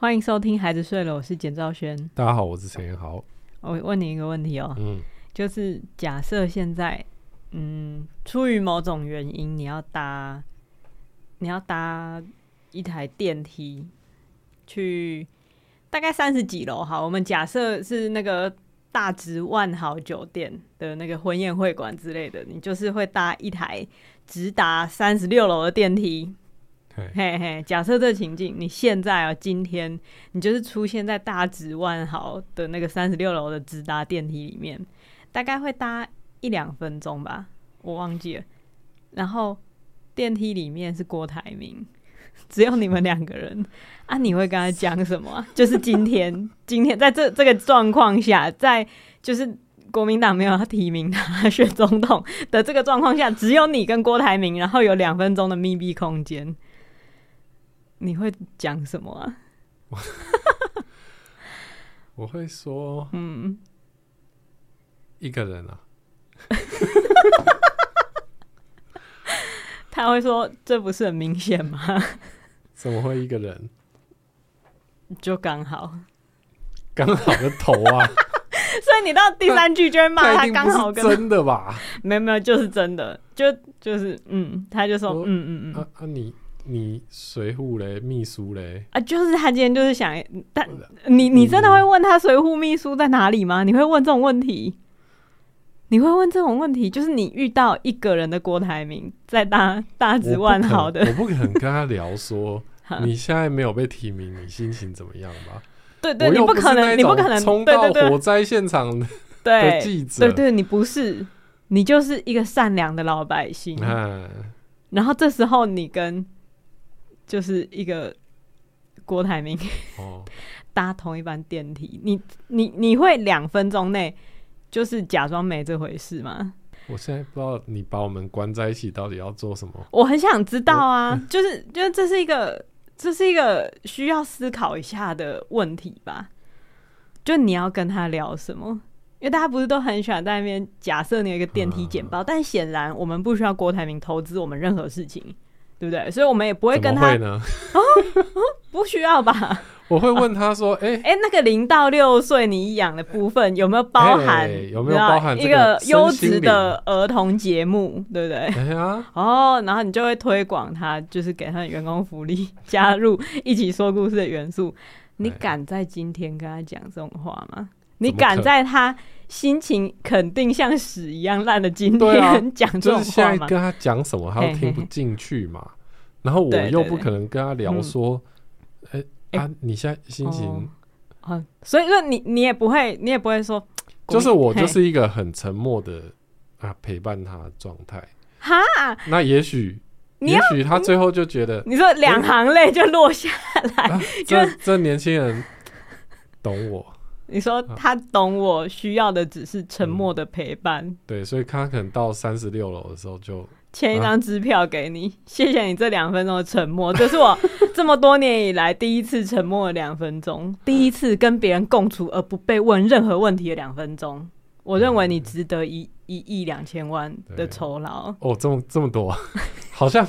欢迎收听《孩子睡了》，我是简兆轩。大家好，我是陈彦豪。我问你一个问题哦，嗯，就是假设现在，嗯，出于某种原因，你要搭，你要搭一台电梯去大概三十几楼，好，我们假设是那个大直万豪酒店的那个婚宴会馆之类的，你就是会搭一台直达三十六楼的电梯。嘿嘿，假设这情境，你现在啊，今天你就是出现在大直万豪的那个三十六楼的直达电梯里面，大概会搭一两分钟吧，我忘记了。然后电梯里面是郭台铭，只有你们两个人啊，你会跟他讲什么？就是今天，今天在这这个状况下，在就是国民党没有要提名他 选总统的这个状况下，只有你跟郭台铭，然后有两分钟的密闭空间。你会讲什么啊？我会说，嗯，一个人啊。他会说：“这不是很明显吗？”怎么会一个人？就刚好，刚好的头啊！所以你到第三句就会骂他，刚好跟真的吧？没有没有，就是真的，就就是嗯，他就说：“嗯嗯嗯。”啊啊你。你随扈嘞，秘书嘞啊，就是他今天就是想，但你你真的会问他随扈秘书在哪里吗？你会问这种问题？你会问这种问题？就是你遇到一个人的郭台铭在大大直万豪的，我不可能跟他聊说 你现在没有被提名，你心情怎么样吧？对对，你不可能，你不可能冲到火灾现场的 记者，对对，你不是，你就是一个善良的老百姓。嗯然后这时候你跟就是一个郭台铭哦，搭同一班电梯，你你你会两分钟内就是假装没这回事吗？我现在不知道你把我们关在一起到底要做什么。我很想知道啊，就是就是这是一个这是一个需要思考一下的问题吧？就你要跟他聊什么？因为大家不是都很喜欢在那边假设你有一个电梯简报，但显然我们不需要郭台铭投资我们任何事情。对不对？所以我们也不会跟他会呢、哦哦，不需要吧？我会问他说：“ 哎、啊、哎，那个零到六岁你养的部分有没有包含？有没有包含一个优质的儿童节目？对不对？哎呀，哦，然后你就会推广他，就是给他的员工福利，加入一起说故事的元素。你敢在今天跟他讲这种话吗？你敢在他？”心情肯定像屎一样烂的今天 讲这种话吗？就是现在跟他讲什么，他都听不进去嘛。嘿嘿嘿，然后我又不可能跟他聊说，哎、嗯欸、啊，你现在心情，哦、所以说你你也不会，你也不会说，就是我就是一个很沉默的啊陪伴他的状态。哈，那也许，也许他最后就觉得，你说两行泪就落下来，啊、就这，这年轻人懂我。你说他懂我需要的只是沉默的陪伴，嗯、对，所以他可能到三十六楼的时候就签一张支票给你，啊、谢谢你这两分钟的沉默，这是我 这么多年以来第一次沉默的两分钟，第一次跟别人共处而不被问任何问题的两分钟，我认为你值得一一亿两千万的酬劳。哦，这么这么多，好像。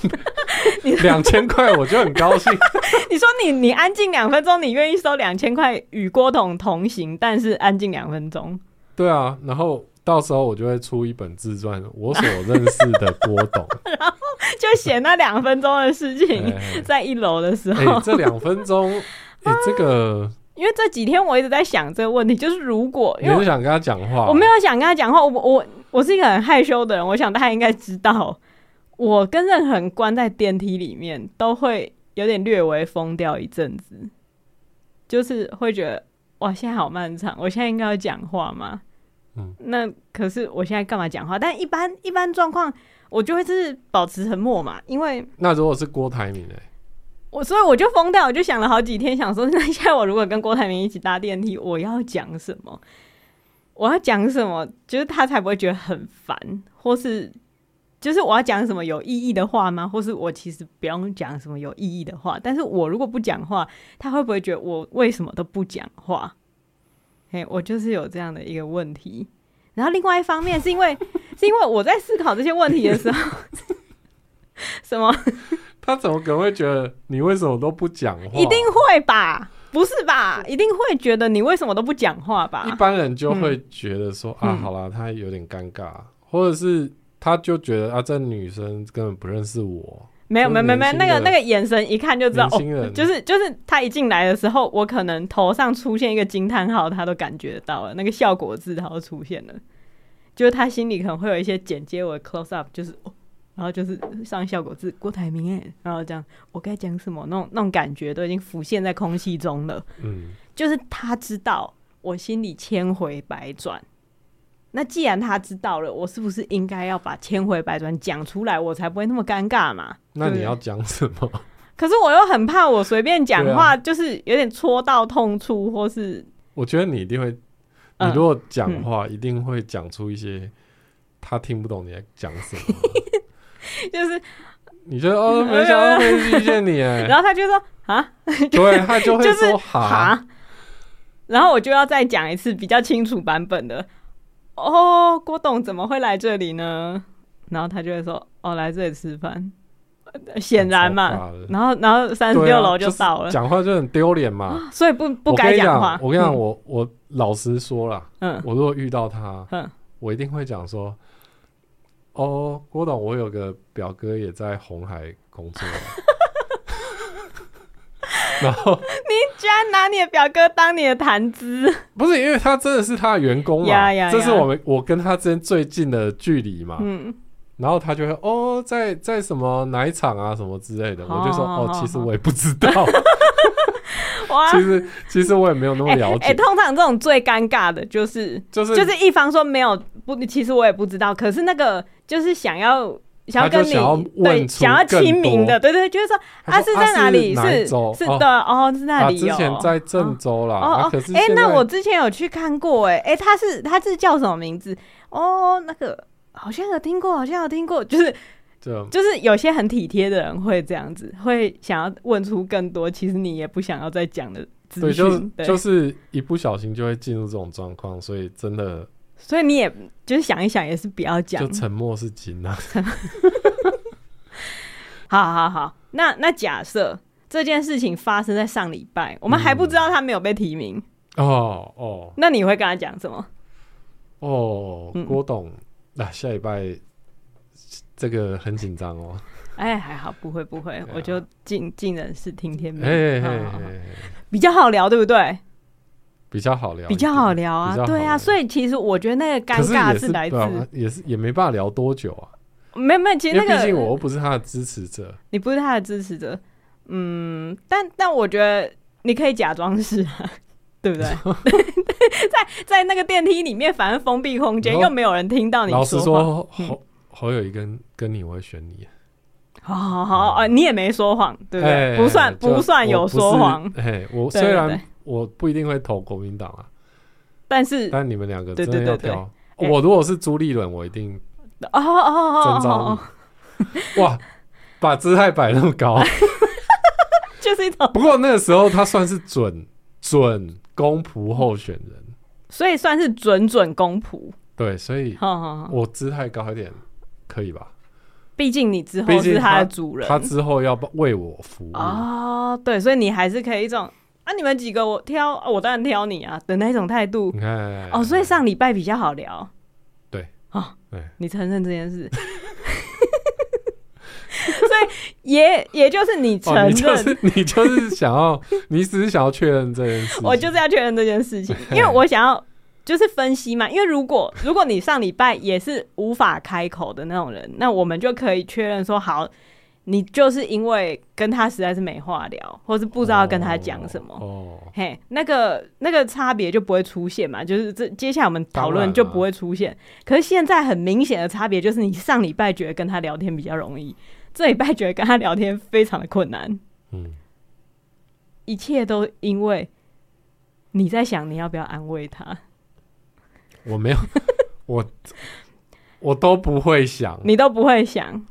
两千块我就很高兴。你说你你安静两分钟，你愿意收两千块与郭董同行，但是安静两分钟。对啊，然后到时候我就会出一本自传，我所认识的郭董，然后就写那两分钟的事情，在一楼的时候。欸、这两分钟，哎、欸，这个，因为这几天我一直在想这个问题，就是如果你不想跟他讲话，我没有想跟他讲话，我我我是一个很害羞的人，我想大家应该知道。我跟任何人关在电梯里面，都会有点略微疯掉一阵子，就是会觉得哇，现在好漫长，我现在应该要讲话吗？嗯，那可是我现在干嘛讲话？但一般一般状况，我就会是保持沉默嘛，因为那如果是郭台铭呢？我所以我就疯掉，我就想了好几天，想说那现在我如果跟郭台铭一起搭电梯，我要讲什么？我要讲什么？就是他才不会觉得很烦，或是。就是我要讲什么有意义的话吗？或是我其实不用讲什么有意义的话？但是我如果不讲话，他会不会觉得我为什么都不讲话？嘿，我就是有这样的一个问题。然后另外一方面是因为 是因为我在思考这些问题的时候，什么？他怎么可能会觉得你为什么都不讲话？一定会吧？不是吧？一定会觉得你为什么都不讲话吧？一般人就会觉得说、嗯、啊，好啦，他有点尴尬，或者是他就觉得啊，这女生根本不认识我。没有没有没有那个那个眼神一看就知道，哦，就是就是他一进来的时候，我可能头上出现一个惊叹号，他都感觉到了，那个效果字他都出现了，就是他心里可能会有一些剪接我的 close up，就是哦，然后就是上效果字郭台铭哎，然后这样我该讲什么，那种那种感觉都已经浮现在空气中了，嗯，就是他知道我心里千回百转。那既然他知道了，我是不是应该要把千回百转讲出来，我才不会那么尴尬嘛？那你要讲什么？可是我又很怕，我随便讲话就是有点戳到痛处，或是我觉得你一定会，你如果讲话一定会讲出一些他听不懂你在讲什么，就是你觉得哦，没想到会遇见你哎，然后他就说啊，对，他就会说哈，然后我就要再讲一次比较清楚版本的。哦，郭董怎么会来这里呢？然后他就会说：“哦，来这里吃饭。”显然嘛，然后然后三十六楼就到了，讲、啊、话就很丢脸嘛，哦、所以不不该讲话。我跟你讲，我我老实说了，嗯，我如果遇到他，嗯，我一定会讲说：“哦，郭董，我有个表哥也在红海工作。”然后你居然拿你的表哥当你的谈资？不是，因为他真的是他的员工嘛，这是我们我跟他之间最近的距离嘛。嗯，然后他就会哦，在在什么哪一场啊，什么之类的，我就说哦，其实我也不知道。哇，其实其实我也没有那么了解。哎，通常这种最尴尬的就是就是就是一方说没有不，其实我也不知道。可是那个就是想要。想要跟你对，想要亲民的，对对，就是说他是在哪里？是是的哦，是那里。之前在郑州啦。哦哦，哎，那我之前有去看过，哎哎，他是他是叫什么名字？哦，那个好像有听过，好像有听过，就是就是有些很体贴的人会这样子，会想要问出更多，其实你也不想要再讲的资讯，对，就是一不小心就会进入这种状况，所以真的。所以你也就是想一想，也是不要讲，就沉默是金啊。好好好，那那假设这件事情发生在上礼拜，我们还不知道他没有被提名。嗯、哦哦，那你会跟他讲什么？哦，郭董，那、嗯啊、下礼拜这个很紧张哦。哎，还好，不会不会，啊、我就尽尽人事听天命，比较好聊，对不对？比较好聊，比较好聊啊，对啊，所以其实我觉得那个尴尬是来自也是，也没办法聊多久啊。没有没有，其实那个毕竟我又不是他的支持者，你不是他的支持者，嗯，但但我觉得你可以假装是啊，对不对？在在那个电梯里面，反正封闭空间，又没有人听到你说。老实说，侯侯友宜跟跟你，我会选你。好好好啊，你也没说谎，对不对？不算不算有说谎。哎，我虽然。我不一定会投国民党啊，但是但你们两个真的要挑。我如果是朱立伦，我一定哦哦哦征召。哇，把姿态摆那么高，就是一种。不过那个时候他算是准准公仆候选人，所以算是准准公仆。对，所以我姿态高一点可以吧？毕竟你之后是他的主人，他之后要为我服务哦。对，所以你还是可以一种。那、啊、你们几个我挑，我当然挑你啊的那种态度。哦，所以上礼拜比较好聊。对，哦，对，你承认这件事。所以也也就是你承认，哦、你就是你就是想要，你只是想要确认这件事。我就是要确认这件事情，因为我想要就是分析嘛。因为如果如果你上礼拜也是无法开口的那种人，那我们就可以确认说好。你就是因为跟他实在是没话聊，或是不知道跟他讲什么，哦，嘿，那个那个差别就不会出现嘛。就是这接下来我们讨论就不会出现。可是现在很明显的差别就是，你上礼拜觉得跟他聊天比较容易，这礼拜觉得跟他聊天非常的困难。嗯，一切都因为你在想你要不要安慰他。我没有，我我都不会想，你都不会想。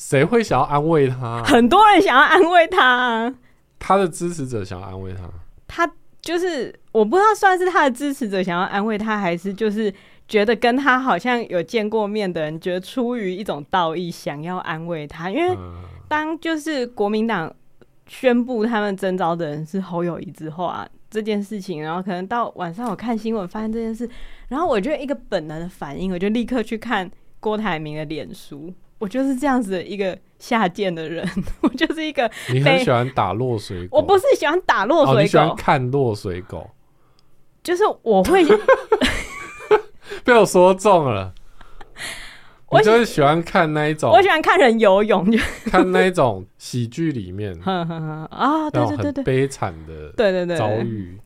谁会想要安慰他？很多人想要安慰他，他的支持者想要安慰他。他就是我不知道算是他的支持者想要安慰他，还是就是觉得跟他好像有见过面的人，觉得出于一种道义想要安慰他。因为当就是国民党宣布他们征召的人是侯友谊之后啊，这件事情，然后可能到晚上我看新闻发现这件事，然后我就一个本能的反应，我就立刻去看郭台铭的脸书，我就是这样子的一个下贱的人，我就是一个你很喜欢打落水狗，我不是喜欢打落水狗，哦、你喜欢看落水狗，就是我会 被我说中了。我就是喜欢看那一种，我喜欢看人游泳，就看那一种喜剧里面啊，对对对对，悲惨的对对对遭遇，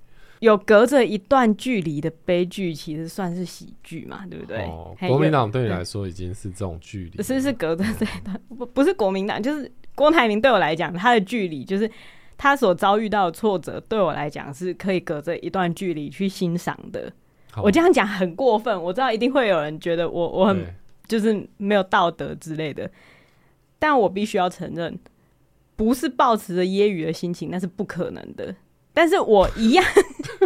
有隔着一段距离的悲剧，其实算是喜剧嘛，对不对？哦，国民党对你来说已经是这种距离，是是隔着这一段，不不是国民党，就是郭台铭对我来讲，他的距离就是他所遭遇到的挫折，对我来讲是可以隔着一段距离去欣赏的。我这样讲很过分，我知道一定会有人觉得我我很。就是没有道德之类的，但我必须要承认，不是抱持着揶揄的心情，那是不可能的。但是我一样，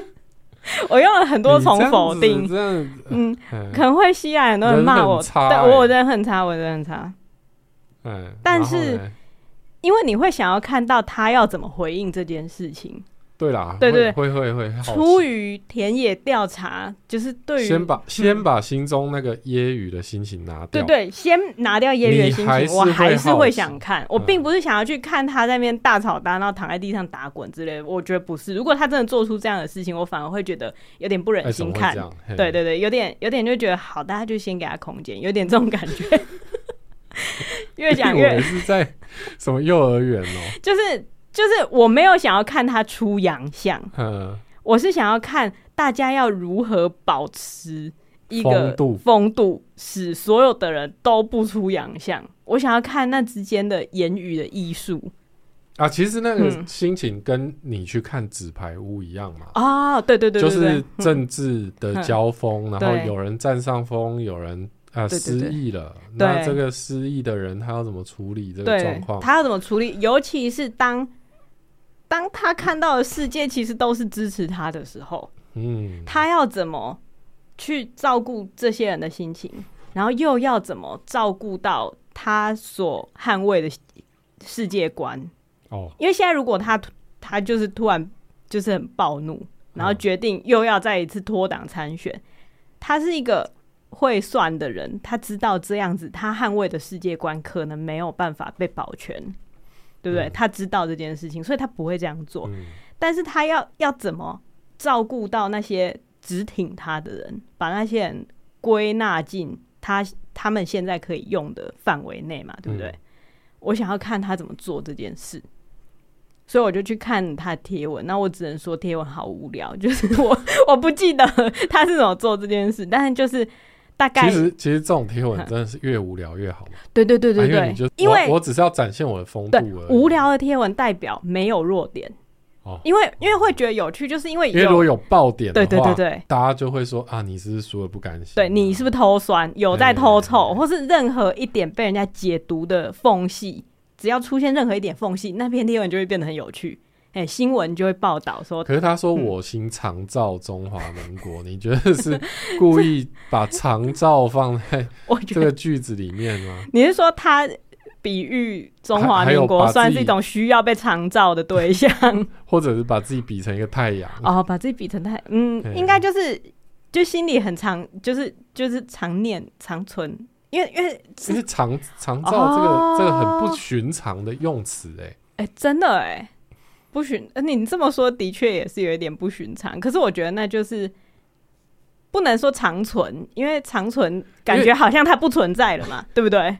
我用了很多重否定，嗯，可能会吸引很多人骂我，欸、对我人很差，我人很差。嗯，但是因为你会想要看到他要怎么回应这件事情。对啦，对对会会会。出于田野调查，就是对于先把先把心中那个揶揄的心情拿掉。对对，先拿掉揶揄的心情，我还是会想看。我并不是想要去看他在那边大吵大闹、躺在地上打滚之类的。我觉得不是。如果他真的做出这样的事情，我反而会觉得有点不忍心看。对对对，有点有点就觉得好，大家就先给他空间，有点这种感觉。越讲越是在什么幼儿园哦？就是。就是我没有想要看他出洋相，嗯我是想要看大家要如何保持一个风度，风度使所有的人都不出洋相。我想要看那之间的言语的艺术啊，其实那个心情跟你去看纸牌屋一样嘛。啊，对对对，就是政治的交锋，然后有人占上风，有人啊失忆了，那这个失忆的人他要怎么处理这个状况？他要怎么处理？尤其是当。当他看到的世界其实都是支持他的时候，嗯，他要怎么去照顾这些人的心情，然后又要怎么照顾到他所捍卫的世界观？哦，因为现在如果他他就是突然就是很暴怒，然后决定又要再一次脱党参选，他是一个会算的人，他知道这样子他捍卫的世界观可能没有办法被保全。对不对？他知道这件事情，所以他不会这样做。嗯、但是他要要怎么照顾到那些直挺他的人，把那些人归纳进他他们现在可以用的范围内嘛？对不对？嗯、我想要看他怎么做这件事，所以我就去看他贴文。那我只能说贴文好无聊，就是我 我不记得他是怎么做这件事，但是就是。大概其实其实这种贴文真的是越无聊越好嘛。对对对对对，因为我只是要展现我的风度而已。无聊的贴文代表没有弱点哦，因为因为会觉得有趣，就是因为因为如果有爆点，对对对对，大家就会说啊，你是不是输了不甘心？对，你是不是偷酸？有在偷臭，或是任何一点被人家解读的缝隙，只要出现任何一点缝隙，那篇贴文就会变得很有趣。哎，新闻就会报道说，可是他说我心常照中华民国，你觉得是故意把常照放在 这个句子里面吗？你是说他比喻中华民国算是一种需要被常照的对象，或者是把自己比成一个太阳？哦，把自己比成太，嗯，应该就是就心里很常，就是就是常念常存，因为因为因为长长照这个这个很不寻常的用词，哎哎，真的哎。不寻，你这么说的确也是有一点不寻常。可是我觉得那就是不能说长存，因为长存感觉好像它不存在了嘛，对不对？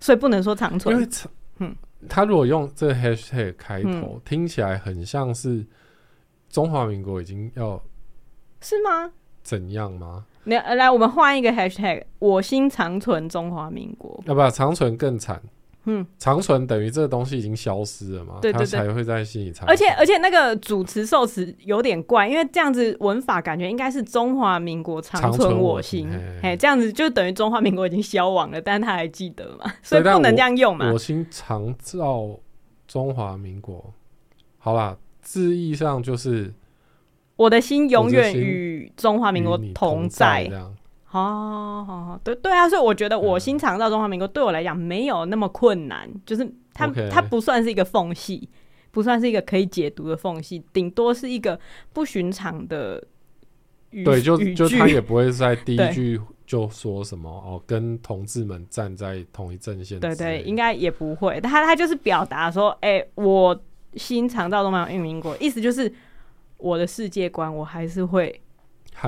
所以不能说长存。因为长，嗯，他如果用这个 hashtag 开头，嗯、听起来很像是中华民国已经要是吗？怎样吗？来来，我们换一个 hashtag，我心长存中华民国。要不要长存更惨？嗯，长存等于这个东西已经消失了嘛？对对对，他才会在心里长。而且而且那个主词受词有点怪，因为这样子文法感觉应该是中华民国长存我心，哎，这样子就等于中华民国已经消亡了，但他还记得嘛？所以不能这样用嘛？我心长照中华民国，好啦，字义上就是我的心永远与中华民国同在。哦，好好，对对啊，所以我觉得我新尝到中华民国对我来讲没有那么困难，就是它它不算是一个缝隙，不算是一个可以解读的缝隙，顶多是一个不寻常的。对，就就他也不会在第一 句就说什么哦，跟同志们站在同一阵线。对，对对，应该也不会。他他就是表达说，哎、欸，我新肠道都没有运营过，意思就是我的世界观，我还是会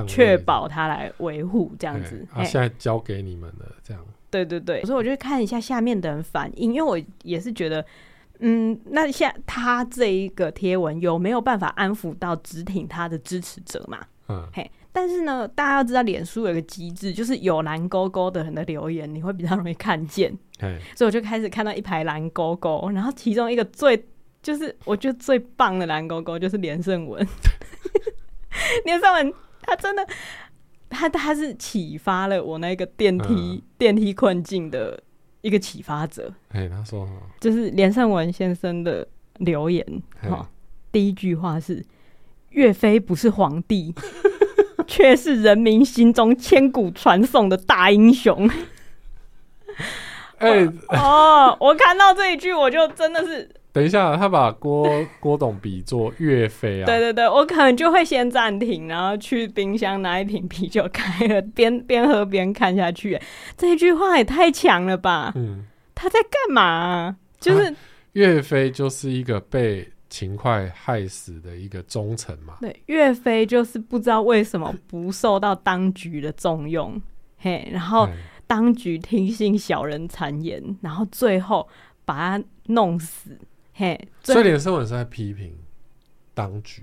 确保他来维护这样子。啊，现在交给你们了，这样。对对对，所以我就看一下下面的人反应，因为我也是觉得，嗯，那下他这一个贴文有没有办法安抚到直挺他的支持者嘛？嗯，嘿，但是呢，大家要知道，脸书有一个机制，就是有蓝勾勾的人的留言，你会比较容易看见。嘿所以我就开始看到一排蓝勾勾，然后其中一个最就是我觉得最棒的蓝勾勾就是连胜文，连胜文他真的。他他是启发了我那个电梯、嗯、电梯困境的一个启发者。哎，他说，就是连胜文先生的留言哈，第一句话是：岳飞不是皇帝，却是人民心中千古传颂的大英雄。哎，哦，我看到这一句，我就真的是。等一下，他把郭郭 董比作岳飞啊？对对对，我可能就会先暂停，然后去冰箱拿一瓶啤酒开了，边边喝边看下去。这句话也太强了吧？嗯，他在干嘛啊？就是、啊、岳飞就是一个被秦桧害死的一个忠臣嘛。对，岳飞就是不知道为什么不受到当局的重用，嘿，然后当局听信小人谗言，然后最后把他弄死。嘿，所以连胜文是在批评当局。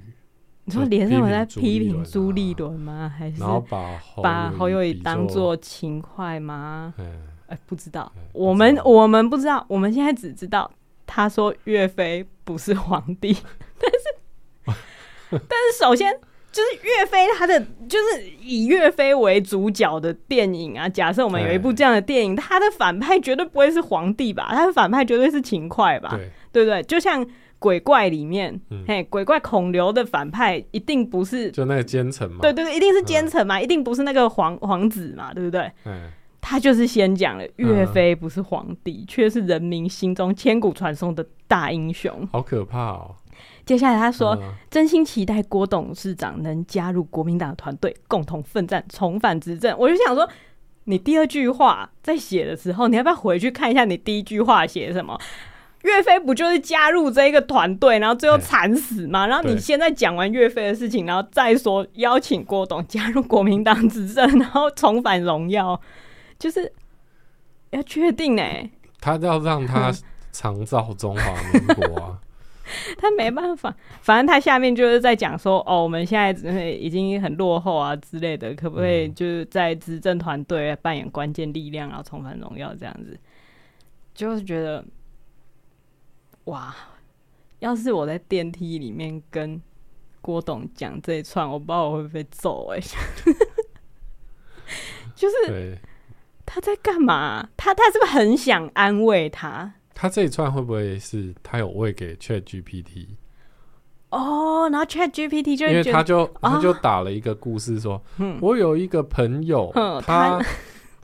你说连胜文在批评朱立伦吗？还是把侯友谊当做勤快吗？哎，不知道。我们我们不知道。我们现在只知道他说岳飞不是皇帝，但是但是首先就是岳飞他的就是以岳飞为主角的电影啊。假设我们有一部这样的电影，他的反派绝对不会是皇帝吧？他的反派绝对是勤快吧？对不对？就像鬼怪里面，嘿，鬼怪孔刘的反派一定不是就那个奸臣嘛？对对对，一定是奸臣嘛，一定不是那个皇皇子嘛，对不对？嗯、他就是先讲了岳飞不是皇帝，却、是人民心中千古传颂的大英雄，好可怕哦！接下来他说，真心期待郭董事长能加入国民党的团队，共同奋战，重返执政。我就想说，你第二句话在写的时候，你要不要回去看一下你第一句话写什么？岳飞不就是加入这一个团队，然后最后惨死吗？然后你现在讲完岳飞的事情，然后再说邀请郭董加入国民党执政，然后重返荣耀，就是要确定呢？他要让他长造中华民国啊！他没办法，反正他下面就是在讲说，哦，我们现在已经很落后啊之类的，可不可以就是在执政团队扮演关键力量，然后重返荣耀这样子？就是觉得。哇！要是我在电梯里面跟郭董讲这一串，我不知道我会不会被揍哎、欸。就是他在干嘛？他他是不是很想安慰他？他这一串会不会是他有喂给 Chat GPT？哦，然后 Chat GPT 就因为他就他就打了一个故事说，哦、我有一个朋友，他，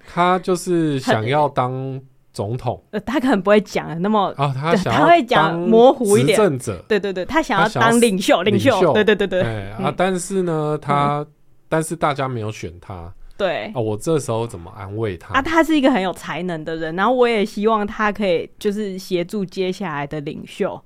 他就是想要当。总统，呃，他可能不会讲那么啊，他他会讲模糊一点。执政者，对对对，他想要当领袖，领袖，对对对对。啊，但是呢，他，但是大家没有选他。对。啊，我这时候怎么安慰他？啊，他是一个很有才能的人，然后我也希望他可以就是协助接下来的领袖。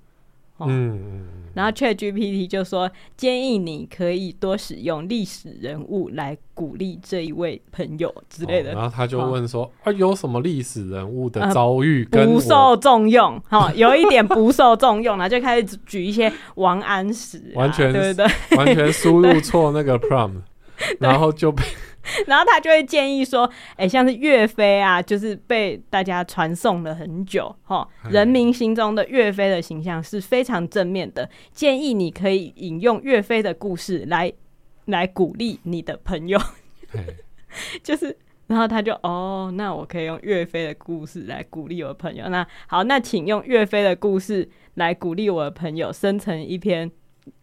嗯嗯。然后 ChatGPT 就说，建议你可以多使用历史人物来鼓励这一位朋友之类的。然后他就问说：“啊，有什么历史人物的遭遇不受重用？哈，有一点不受重用，然后就开始举一些王安石，完全对对，完全输入错那个 prompt，然后就被。” 然后他就会建议说：“哎、欸，像是岳飞啊，就是被大家传颂了很久，哈，人民心中的岳飞的形象是非常正面的。建议你可以引用岳飞的故事来来鼓励你的朋友。就是，然后他就哦，那我可以用岳飞的故事来鼓励我的朋友。那好，那请用岳飞的故事来鼓励我的朋友，生成一篇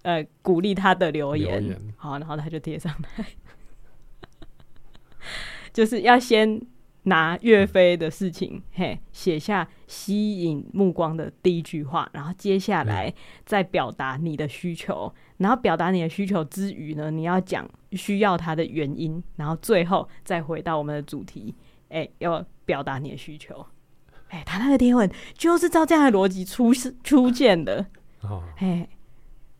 呃鼓励他的留言。留言好，然后他就贴上来。” 就是要先拿岳飞的事情，嘿，写下吸引目光的第一句话，然后接下来再表达你的需求，然后表达你的需求之余呢，你要讲需要它的原因，然后最后再回到我们的主题，哎、欸，要表达你的需求，哎、欸，他那个贴文就是照这样的逻辑出出现的，哦，嘿，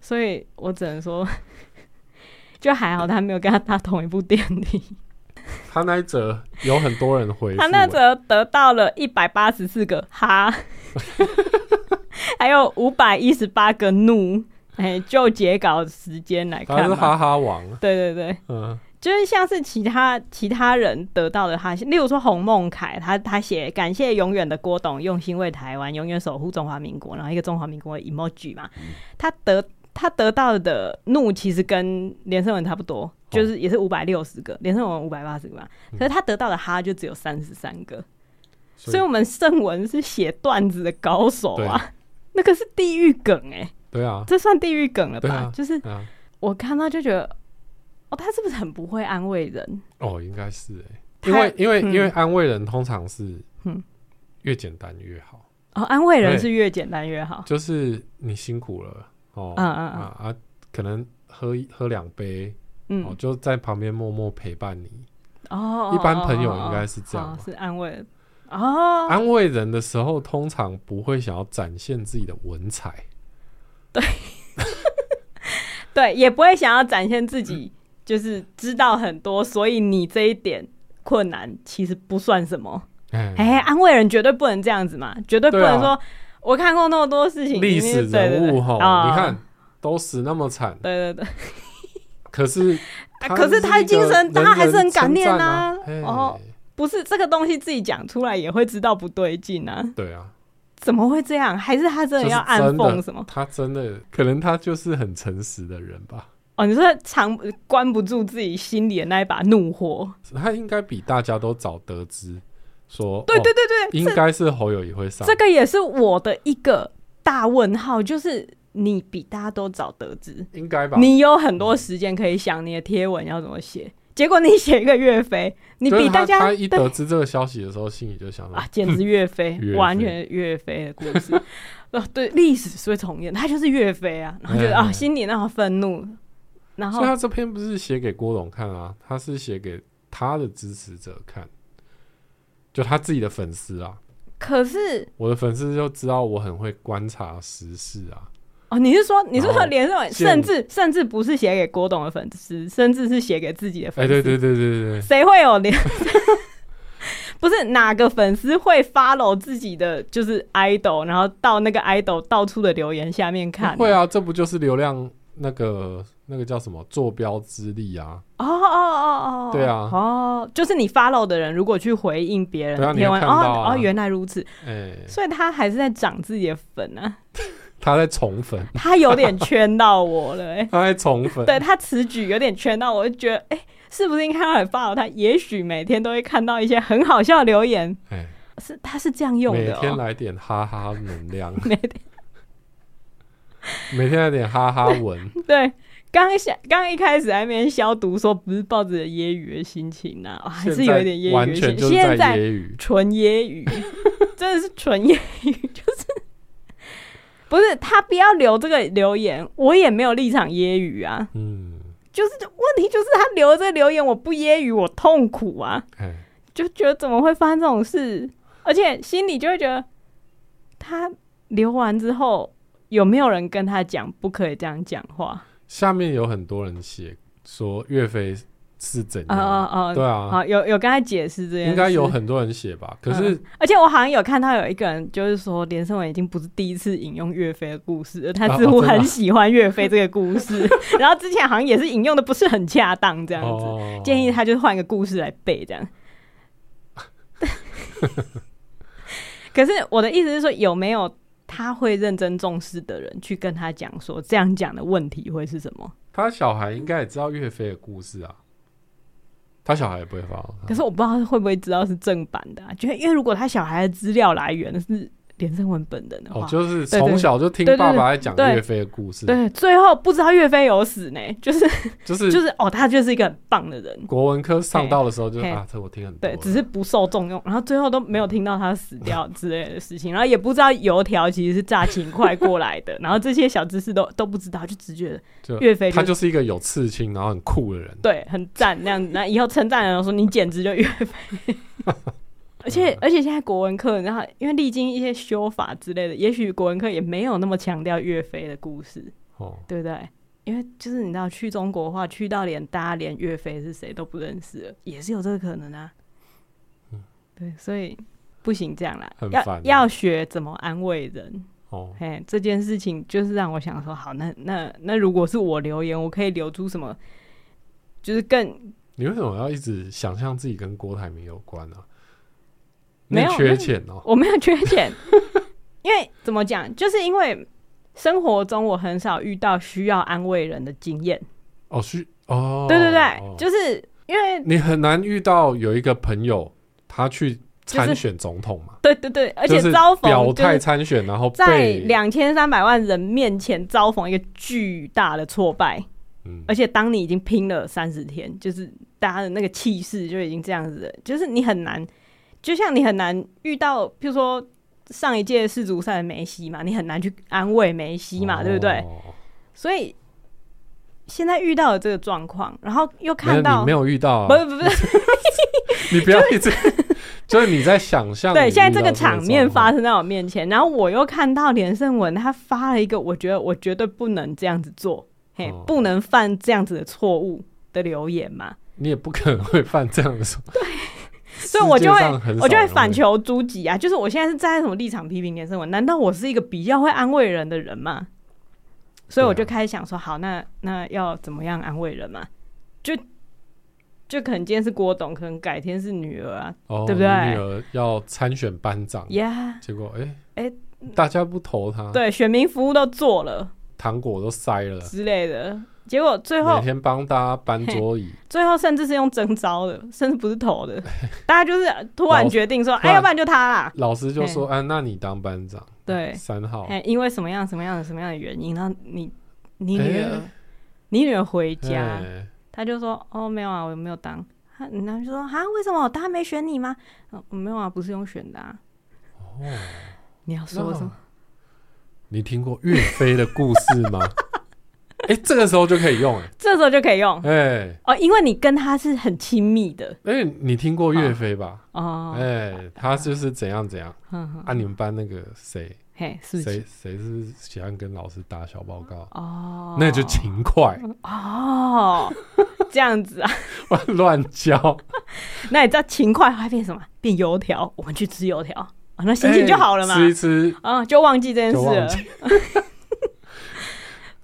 所以我只能说，就还好他没有跟他搭同一部电梯。他那一则有很多人回，他那则得到了一百八十四个哈，还有五百一十八个怒，哎、欸，就截稿时间来看，他是哈哈王，对对对，嗯，就是像是其他其他人得到的哈，例如说洪孟凯，他他写感谢永远的郭董用心为台湾，永远守护中华民国，然后一个中华民国的 emoji 嘛，嗯、他得。他得到的怒其实跟连胜文差不多，就是也是五百六十个，连胜文五百八十个嘛。可是他得到的哈就只有三十三个，所以我们胜文是写段子的高手啊，那个是地狱梗哎、欸，对啊，这算地狱梗了吧？就是我看到就觉得，哦，他是不是很不会安慰人？哦，应该是哎，因为因为因为安慰人通常是嗯越简单越好哦，安慰人是越简单越好，就是你辛苦了。哦，嗯嗯啊啊，可能喝喝两杯，嗯，哦，就在旁边默默陪伴你。哦，一般朋友应该是这样，哦，是安慰。哦，安慰人的时候，通常不会想要展现自己的文采。对，对，也不会想要展现自己，就是知道很多，所以你这一点困难其实不算什么。哎，哎，安慰人绝对不能这样子嘛，绝对不能说。我看过那么多事情，历史人物哈，你看都死那么惨，对对对。可是，可是他精神，他还是很感念啊。哦，不是这个东西自己讲出来也会知道不对劲啊。对啊，怎么会这样？还是他真的要暗讽什么？他真的可能他就是很诚实的人吧？哦，你说藏关不住自己心里的那一把怒火，他应该比大家都早得知。说对对对对，应该是侯友也会上。这个也是我的一个大问号，就是你比大家都早得知，应该吧？你有很多时间可以想你的贴文要怎么写，结果你写一个岳飞，你比大家他一得知这个消息的时候，心里就想啊，简直 岳飞，完全岳飞的故事。哦，对，历史是会重演，他就是岳飞啊，然后觉得啊，心里那么愤怒，然后所以他这篇不是写给郭董看啊，他是写给他的支持者看。就他自己的粉丝啊，可是我的粉丝就知道我很会观察时事啊。哦，你是说你是说连胜文，甚至甚至不是写给郭董的粉丝，甚至是写给自己的粉丝？对对对对对对，谁会有连？不是哪个粉丝会 follow 自己的就是 idol，然后到那个 idol 到处的留言下面看？会啊，这不就是流量那个？那个叫什么坐标之力啊？哦哦哦哦，对啊，哦，就是你 follow 的人，如果去回应别人的贴文，哦哦，原来如此，哎，所以他还是在涨自己的粉啊，他在宠粉，他有点圈到我了，哎，他在宠粉，对他此举有点圈到我，我就觉得，哎，是不是应该来 follow 他？也许每天都会看到一些很好笑的留言，哎，是他是这样用的，每天来点哈哈能量，每天。每天来点哈哈文，对。刚下刚一开始还没消毒，说不是抱着揶揄的心情呐、啊哦，还是有一点揶揄。完全就在揶揄，纯揶揄，真的是纯揶揄，就是不是他不要留这个留言，我也没有立场揶揄啊。嗯，就是问题就是他留这个留言，我不揶揄，我痛苦啊。嘿就觉得怎么会发生这种事，而且心里就会觉得他留完之后有没有人跟他讲不可以这样讲话？下面有很多人写说岳飞是怎样？哦哦对啊，好有有跟他解释这件事，应该有很多人写吧？可是、嗯，而且我好像有看到有一个人，就是说连胜文已经不是第一次引用岳飞的故事了，他似乎很喜欢岳飞这个故事。然后之前好像也是引用的不是很恰当，这样子，哦、建议他就换一个故事来背这样。可是我的意思是说，有没有？他会认真重视的人去跟他讲说，这样讲的问题会是什么？他小孩应该也知道岳飞的故事啊，他小孩也不会发。可是我不知道会不会知道是正版的啊？就因为如果他小孩的资料来源是连胜文本人的话，哦，就是从小就听爸爸在讲岳飞的故事。对，最后不知道岳飞有死呢，就是 就是就是哦，他就是一个很棒的人。国文科上到的时候就啊，这我听很多。对，只是不受重用，然后最后都没有听到他死掉之类的事情，然后也不知道油条其实是炸勤快过来的，然后这些小知识都都不知道，就只觉得岳飞、就是、他就是一个有刺青然后很酷的人，对，很赞那样子。那以后称赞人说你简直就岳飞。而且而且现在国文课，然后因为历经一些修法之类的，也许国文课也没有那么强调岳飞的故事，哦，对不对？因为就是你知道去中国化，去到连大家连岳飞是谁都不认识了，也是有这个可能啊。嗯，对，所以不行这样啦，要要学怎么安慰人。哦，嘿，这件事情就是让我想说，好，那那那如果是我留言，我可以留出什么？就是更你为什么要一直想象自己跟郭台铭有关呢？啊？没有缺钱哦，我没有缺钱，因为怎么讲，就是因为生活中我很少遇到需要安慰人的经验。哦，需哦，对对对，哦、就是因为你很难遇到有一个朋友他去参选总统嘛，就是、对对对，而且遭逢表态参选，然后在两千三百万人面前遭逢一个巨大的挫败，嗯，而且当你已经拼了三十天，就是大家的那个气势就已经这样子了，就是你很难。就像你很难遇到，譬如说上一届世足赛的梅西嘛，你很难去安慰梅西嘛，哦、对不对？所以现在遇到了这个状况，然后又看到没，没有遇到、啊，不是不是，你不要一直就是、就是你在想象。对，现在这个场面发生在我面前，然后我又看到连胜文他发了一个，我觉得我绝对不能这样子做，嘿，哦、不能犯这样子的错误的留言嘛。你也不可能会犯这样的错。对。所以我就会，我就会反求诸己啊！就是我现在是站在什么立场批评连胜文？难道我是一个比较会安慰人的人吗？所以我就开始想说，好，那那要怎么样安慰人嘛？就就可能今天是郭董，可能改天是女儿啊，哦、对不对？女儿要参选班长呀，结果哎哎，大家不投他，对，选民服务都做了，糖果都塞了之类的。结果最后每天帮大家搬桌椅，最后甚至是用征招的，甚至不是投的，大家就是突然决定说，哎，要不然就他啦。老师就说，哎，那你当班长，对，三号，哎，因为什么样什么样的什么样的原因，然后你你女儿你女儿回家，他就说，哦，没有啊，我没有当。他然后就说，啊，为什么他没选你吗？没有啊，不是用选的。啊哦，你要说什么？你听过岳飞的故事吗？哎，这个时候就可以用哎，这时候就可以用哎哦，因为你跟他是很亲密的。哎，你听过岳飞吧？哦，哎，他就是怎样怎样。啊，你们班那个谁？嘿，谁谁是喜欢跟老师打小报告？哦，那就勤快。哦，这样子啊，乱教。那你知道勤快会变什么？变油条。我们去吃油条啊，那心情就好了嘛。吃一吃啊，就忘记这件事了。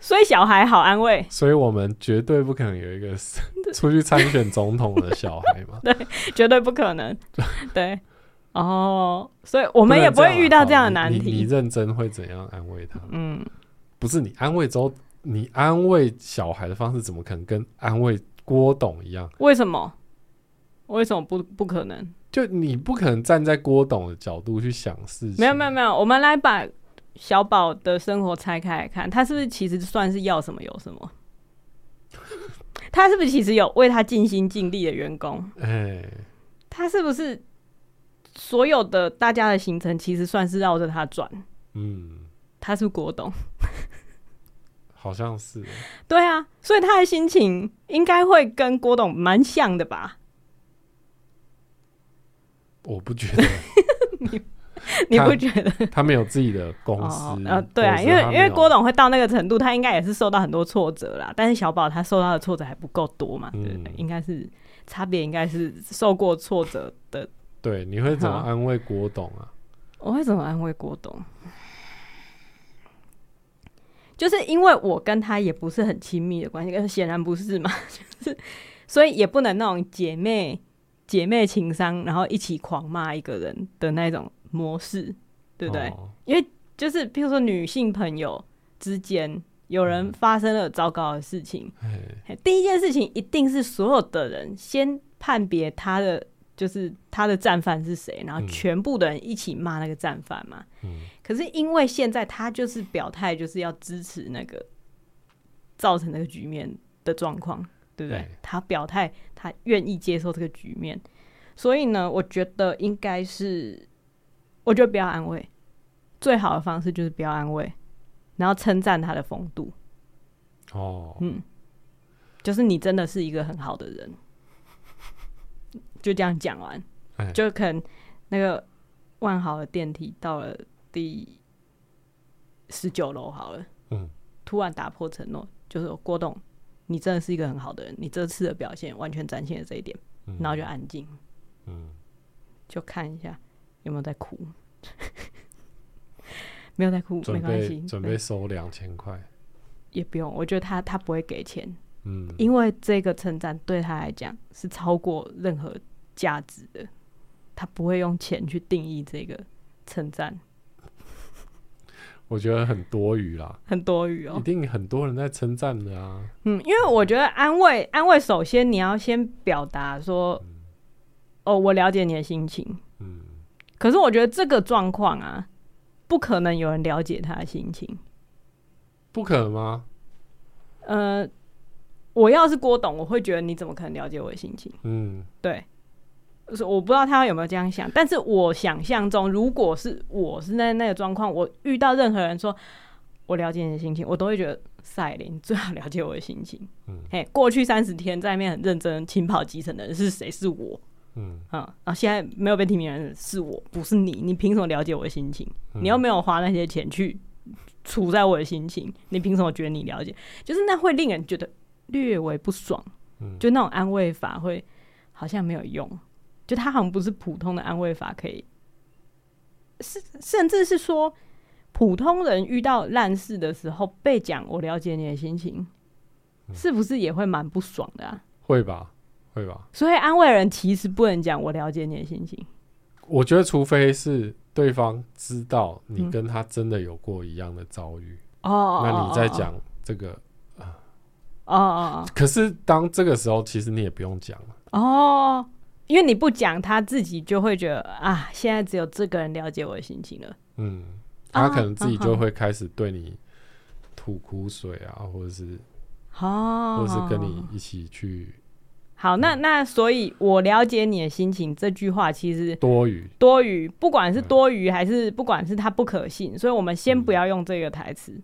所以小孩好安慰，所以我们绝对不可能有一个 出去参选总统的小孩嘛？对，绝对不可能。对，哦，所以我们也不会遇到这样的难题。你，你认真会怎样安慰他？嗯，不是你安慰之后，你安慰小孩的方式怎么可能跟安慰郭董一样？为什么？为什么不不可能？就你不可能站在郭董的角度去想事情。没有没有没有，我们来把。小宝的生活拆开来看，他是不是其实算是要什么有什么？他是不是其实有为他尽心尽力的员工？哎、欸，他是不是所有的大家的行程其实算是绕着他转？嗯，他是郭董，好像是。对啊，所以他的心情应该会跟郭董蛮像的吧？我不觉得。你 不觉得他，他没有自己的公司？呃、哦，对啊，因为因为郭董会到那个程度，他应该也是受到很多挫折啦。但是小宝他受到的挫折还不够多嘛？对，嗯、应该是差别，应该是受过挫折的。对，你会怎么安慰郭董啊？我会怎么安慰郭董？就是因为我跟他也不是很亲密的关系，但是显然不是嘛，就是所以也不能那种姐妹姐妹情商，然后一起狂骂一个人的那种。模式对不对？哦、因为就是，譬如说女性朋友之间有人发生了糟糕的事情，嗯、第一件事情一定是所有的人先判别他的就是他的战犯是谁，然后全部的人一起骂那个战犯嘛。嗯。可是因为现在他就是表态，就是要支持那个造成那个局面的状况，对不对？对。他表态，他愿意接受这个局面，所以呢，我觉得应该是，我觉得不要安慰，最好的方式就是不要安慰，然后称赞他的风度。哦。嗯，就是你真的是一个很好的人。就这样讲完，欸、就可能那个万豪的电梯到了第十九楼好了，嗯，突然打破承诺，就是郭董，你真的是一个很好的人，你这次的表现完全展现了这一点，嗯、然后就安静，嗯，就看一下有没有在哭，没有在哭，没关系，准备收两千块，也不用，我觉得他他不会给钱，嗯，因为这个称赞对他来讲是超过任何。价值的，他不会用钱去定义这个称赞。我觉得很多余啦，很多余哦，一定很多人在称赞的啊。嗯，因为我觉得安慰，安慰首先你要先表达说，嗯、哦，我了解你的心情。嗯，可是我觉得这个状况啊，不可能有人了解他的心情，不可能吗？呃，我要是郭董，我会觉得你怎么可能了解我的心情？嗯，对。是我不知道他有没有这样想，但是我想象中，如果是我是在那个状况，我遇到任何人说我了解你的心情，我都会觉得赛琳最好了解我的心情。嗯，嘿，过去三十天在那边很认真勤跑基层的人是谁？是我。嗯啊，然后现在没有被提名的人是我，不是你。你凭什么了解我的心情？嗯、你又没有花那些钱去处在我的心情，你凭什么觉得你了解？就是那会令人觉得略微不爽。嗯，就那种安慰法会好像没有用。就他好像不是普通的安慰法，可以，是甚至是说，普通人遇到烂事的时候被讲“我了解你的心情”，是不是也会蛮不爽的啊？会吧，会吧。所以安慰人其实不能讲“我了解你的心情”。我觉得，除非是对方知道你跟他真的有过一样的遭遇哦，那你再讲这个啊，哦哦。可是当这个时候，其实你也不用讲了哦。因为你不讲，他自己就会觉得啊，现在只有这个人了解我的心情了。嗯，他可能自己就会开始对你吐苦水啊，或者是哦，或者是跟你一起去。好，那那所以，我了解你的心情这句话其实多余，多余，不管是多余还是不管是他不可信，所以我们先不要用这个台词。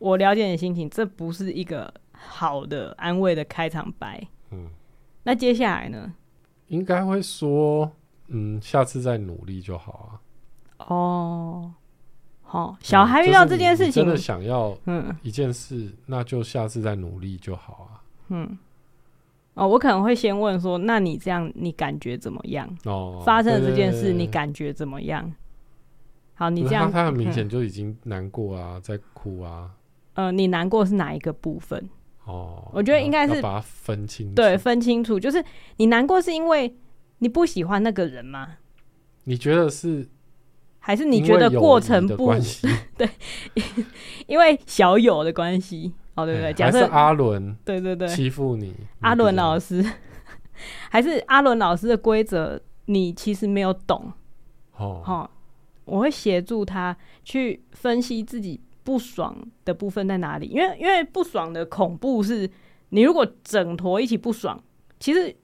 我了解你的心情，这不是一个好的安慰的开场白。嗯，那接下来呢？应该会说，嗯，下次再努力就好啊。哦，好，小孩遇到这件事情，真的想要，嗯，一件事，那就下次再努力就好啊。嗯，哦，我可能会先问说，那你这样，你感觉怎么样？哦，发生了这件事，你感觉怎么样？好，你这样，他很明显就已经难过啊，在哭啊。呃，你难过是哪一个部分？哦，我觉得应该是把它分清楚，对，分清楚，就是你难过是因为你不喜欢那个人吗？你觉得是，还是你觉得过程不 对？因为小友的关系，哦，对不对？假设阿伦，对对对，欺负你，阿伦老师，还是阿伦老师的规则，你其实没有懂。哦，哦，我会协助他去分析自己。不爽的部分在哪里？因为因为不爽的恐怖是，你如果整坨一起不爽，其实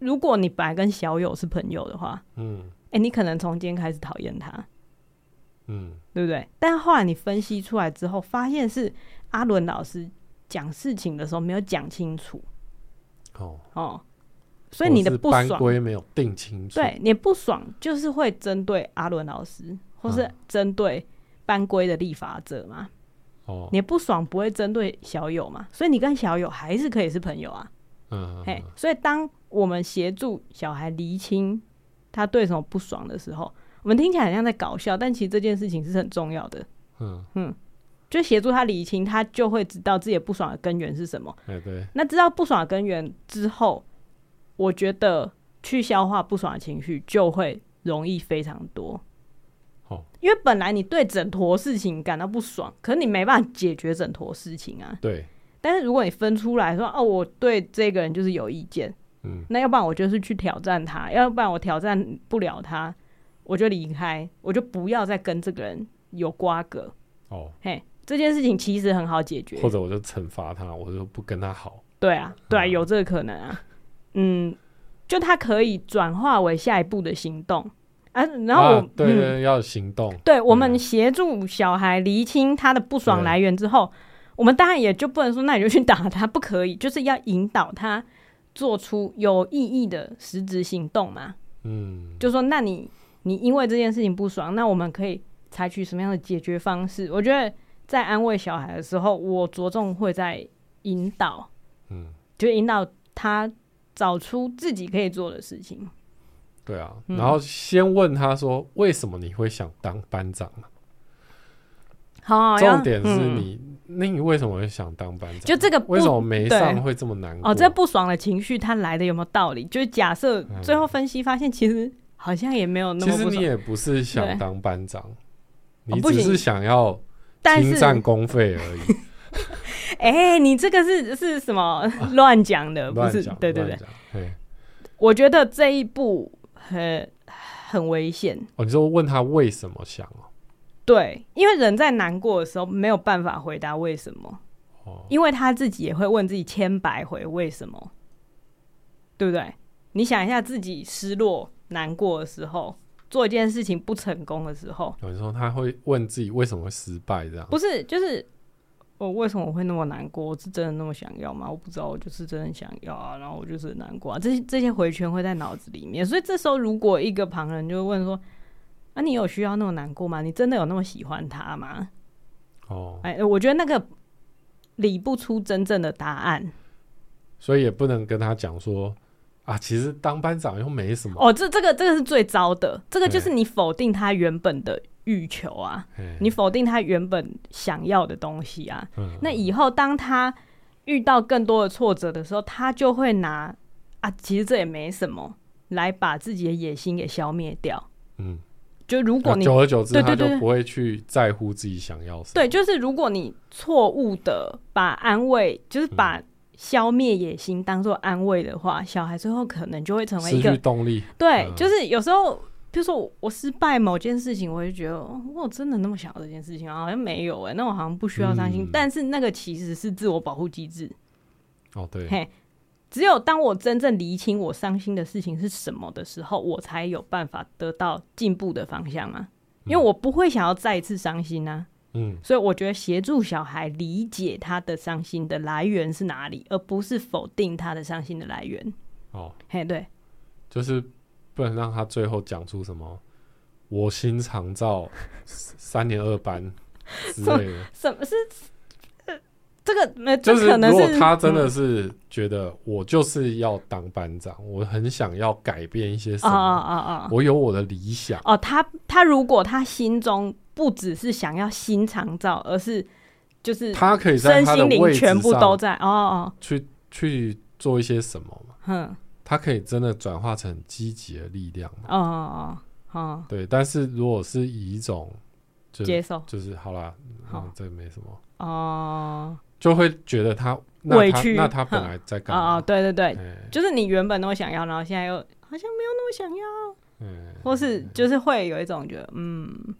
如果你本来跟小友是朋友的话，嗯，哎、欸，你可能从今天开始讨厌他，嗯，对不对？但后来你分析出来之后，发现是阿伦老师讲事情的时候没有讲清楚，哦。哦，所以你的不爽班规没有定清楚，对，你不爽就是会针对阿伦老师，或是针对。班规的立法者嘛，哦，你不爽不会针对小友嘛，所以你跟小友还是可以是朋友啊，嗯，嘿，所以当我们协助小孩厘清他对什么不爽的时候，我们听起来好像在搞笑，但其实这件事情是很重要的，嗯。嗯，就协助他理清，他就会知道自己不爽的根源是什么，哎对，那知道不爽的根源之后，我觉得去消化不爽的情绪就会容易非常多。因为本来你对整坨事情感到不爽，可是你没办法解决整坨事情啊。对。但是如果你分出来说，哦，我对这个人就是有意见，嗯，那要不然我就是去挑战他，要不然我挑战不了他，我就离开，我就不要再跟这个人有瓜葛。哦，嘿，这件事情其实很好解决，或者我就惩罚他，我就不跟他好。对啊，对啊，有这个可能啊。嗯，就他可以转化为下一步的行动啊。然后我，啊、对，对，对、嗯，要行动。对，我们协助小孩厘清他的不爽来源之后，我们当然也就不能说，那你就去打他，不可以，就是要引导他做出有意义的实质行动嘛。嗯，就说那你你因为这件事情不爽，那我们可以采取什么样的解决方式？我觉得在安慰小孩的时候，我着重会在引导，嗯，就引导他找出自己可以做的事情。对啊，然后先问他说：“嗯、为什么你会想当班长呢？”好，重点是你。嗯那你为什么会想当班长？就这个为什么没上会这么难过？哦，这不爽的情绪它来的有没有道理？就是假设最后分析发现，其实好像也没有那么。其实你也不是想当班长，你只是想要侵占公费而已。哎、欸，你这个是是什么 乱讲的？不是，对对对。我觉得这一步很很危险。哦，你说问他为什么想哦？对，因为人在难过的时候没有办法回答为什么，哦，因为他自己也会问自己千百回为什么，对不对？你想一下，自己失落、难过的时候，做一件事情不成功的时候，有时候他会问自己为什么会失败，这样不是？就是我为什么会那么难过？我是真的那么想要吗？我不知道，我就是真的想要啊，然后我就是难过啊，这些这些回圈会在脑子里面，所以这时候如果一个旁人就会问说。那、啊、你有需要那么难过吗？你真的有那么喜欢他吗？哦，哎，我觉得那个理不出真正的答案，所以也不能跟他讲说啊，其实当班长又没什么。哦，这这个这个是最糟的，这个就是你否定他原本的欲求啊，你否定他原本想要的东西啊。那以后当他遇到更多的挫折的时候，他就会拿啊，其实这也没什么，来把自己的野心给消灭掉。嗯。就如果你久而久之，他就不会去在乎自己想要什么。对，就是如果你错误的把安慰，就是把消灭野心当做安慰的话，小孩最后可能就会成为一个动力。对，就是有时候，比如说我失败某件事情，我就觉得我真的那么想要这件事情，好像没有哎，那我好像不需要伤心。但是那个其实是自我保护机制。哦，对，嘿。只有当我真正厘清我伤心的事情是什么的时候，我才有办法得到进步的方向啊！因为我不会想要再一次伤心啊。嗯，所以我觉得协助小孩理解他的伤心的来源是哪里，而不是否定他的伤心的来源。哦，嘿，对，就是不能让他最后讲出什么“我心常照三年二班”之类的。什么是？这个没，就是如果他真的是觉得我就是要当班长，嗯、我很想要改变一些什么，啊啊啊！我有我的理想。哦，他他如果他心中不只是想要心长照，而是就是他可以在他的位置上全部都在哦哦，去去做一些什么嘛？嗯，他可以真的转化成积极的力量嘛？哦哦哦，对。但是如果是以一种接受，就是好啦，好，这个没什么。哦。就会觉得他委屈，那他本来在干嘛？哦，对对对，就是你原本那么想要，然后现在又好像没有那么想要，嗯，或是就是会有一种觉得，嗯，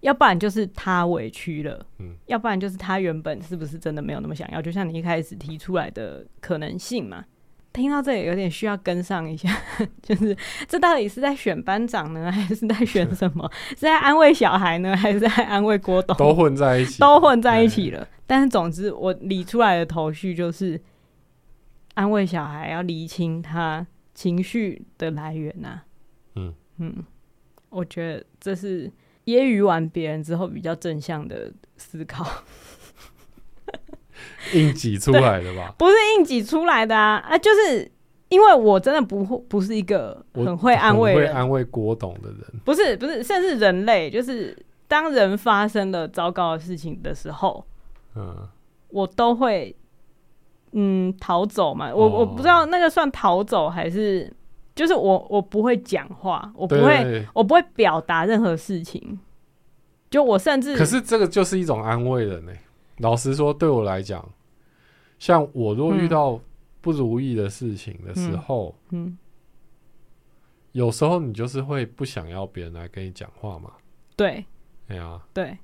要不然就是他委屈了，嗯，要不然就是他原本是不是真的没有那么想要？就像你一开始提出来的可能性嘛。听到这里有点需要跟上一下，就是这到底是在选班长呢，还是在选什么？是在安慰小孩呢，还是在安慰郭董？都混在一起，都混在一起了。但是总之，我理出来的头绪就是安慰小孩，要厘清他情绪的来源呐、啊。嗯嗯，我觉得这是揶揄完别人之后比较正向的思考。硬挤出来的吧？不是硬挤出来的啊啊！就是因为我真的不不是一个很会安慰、会安慰郭董的人。不是不是，甚至人类，就是当人发生了糟糕的事情的时候，嗯，我都会嗯逃走嘛。我我不知道那个算逃走还是，就是我我不会讲话，我不会我不会表达任何事情。就我甚至，可是这个就是一种安慰人呢。老实说，对我来讲，像我如果遇到不如意的事情的时候，嗯，嗯有时候你就是会不想要别人来跟你讲话嘛。对，哎呀，对。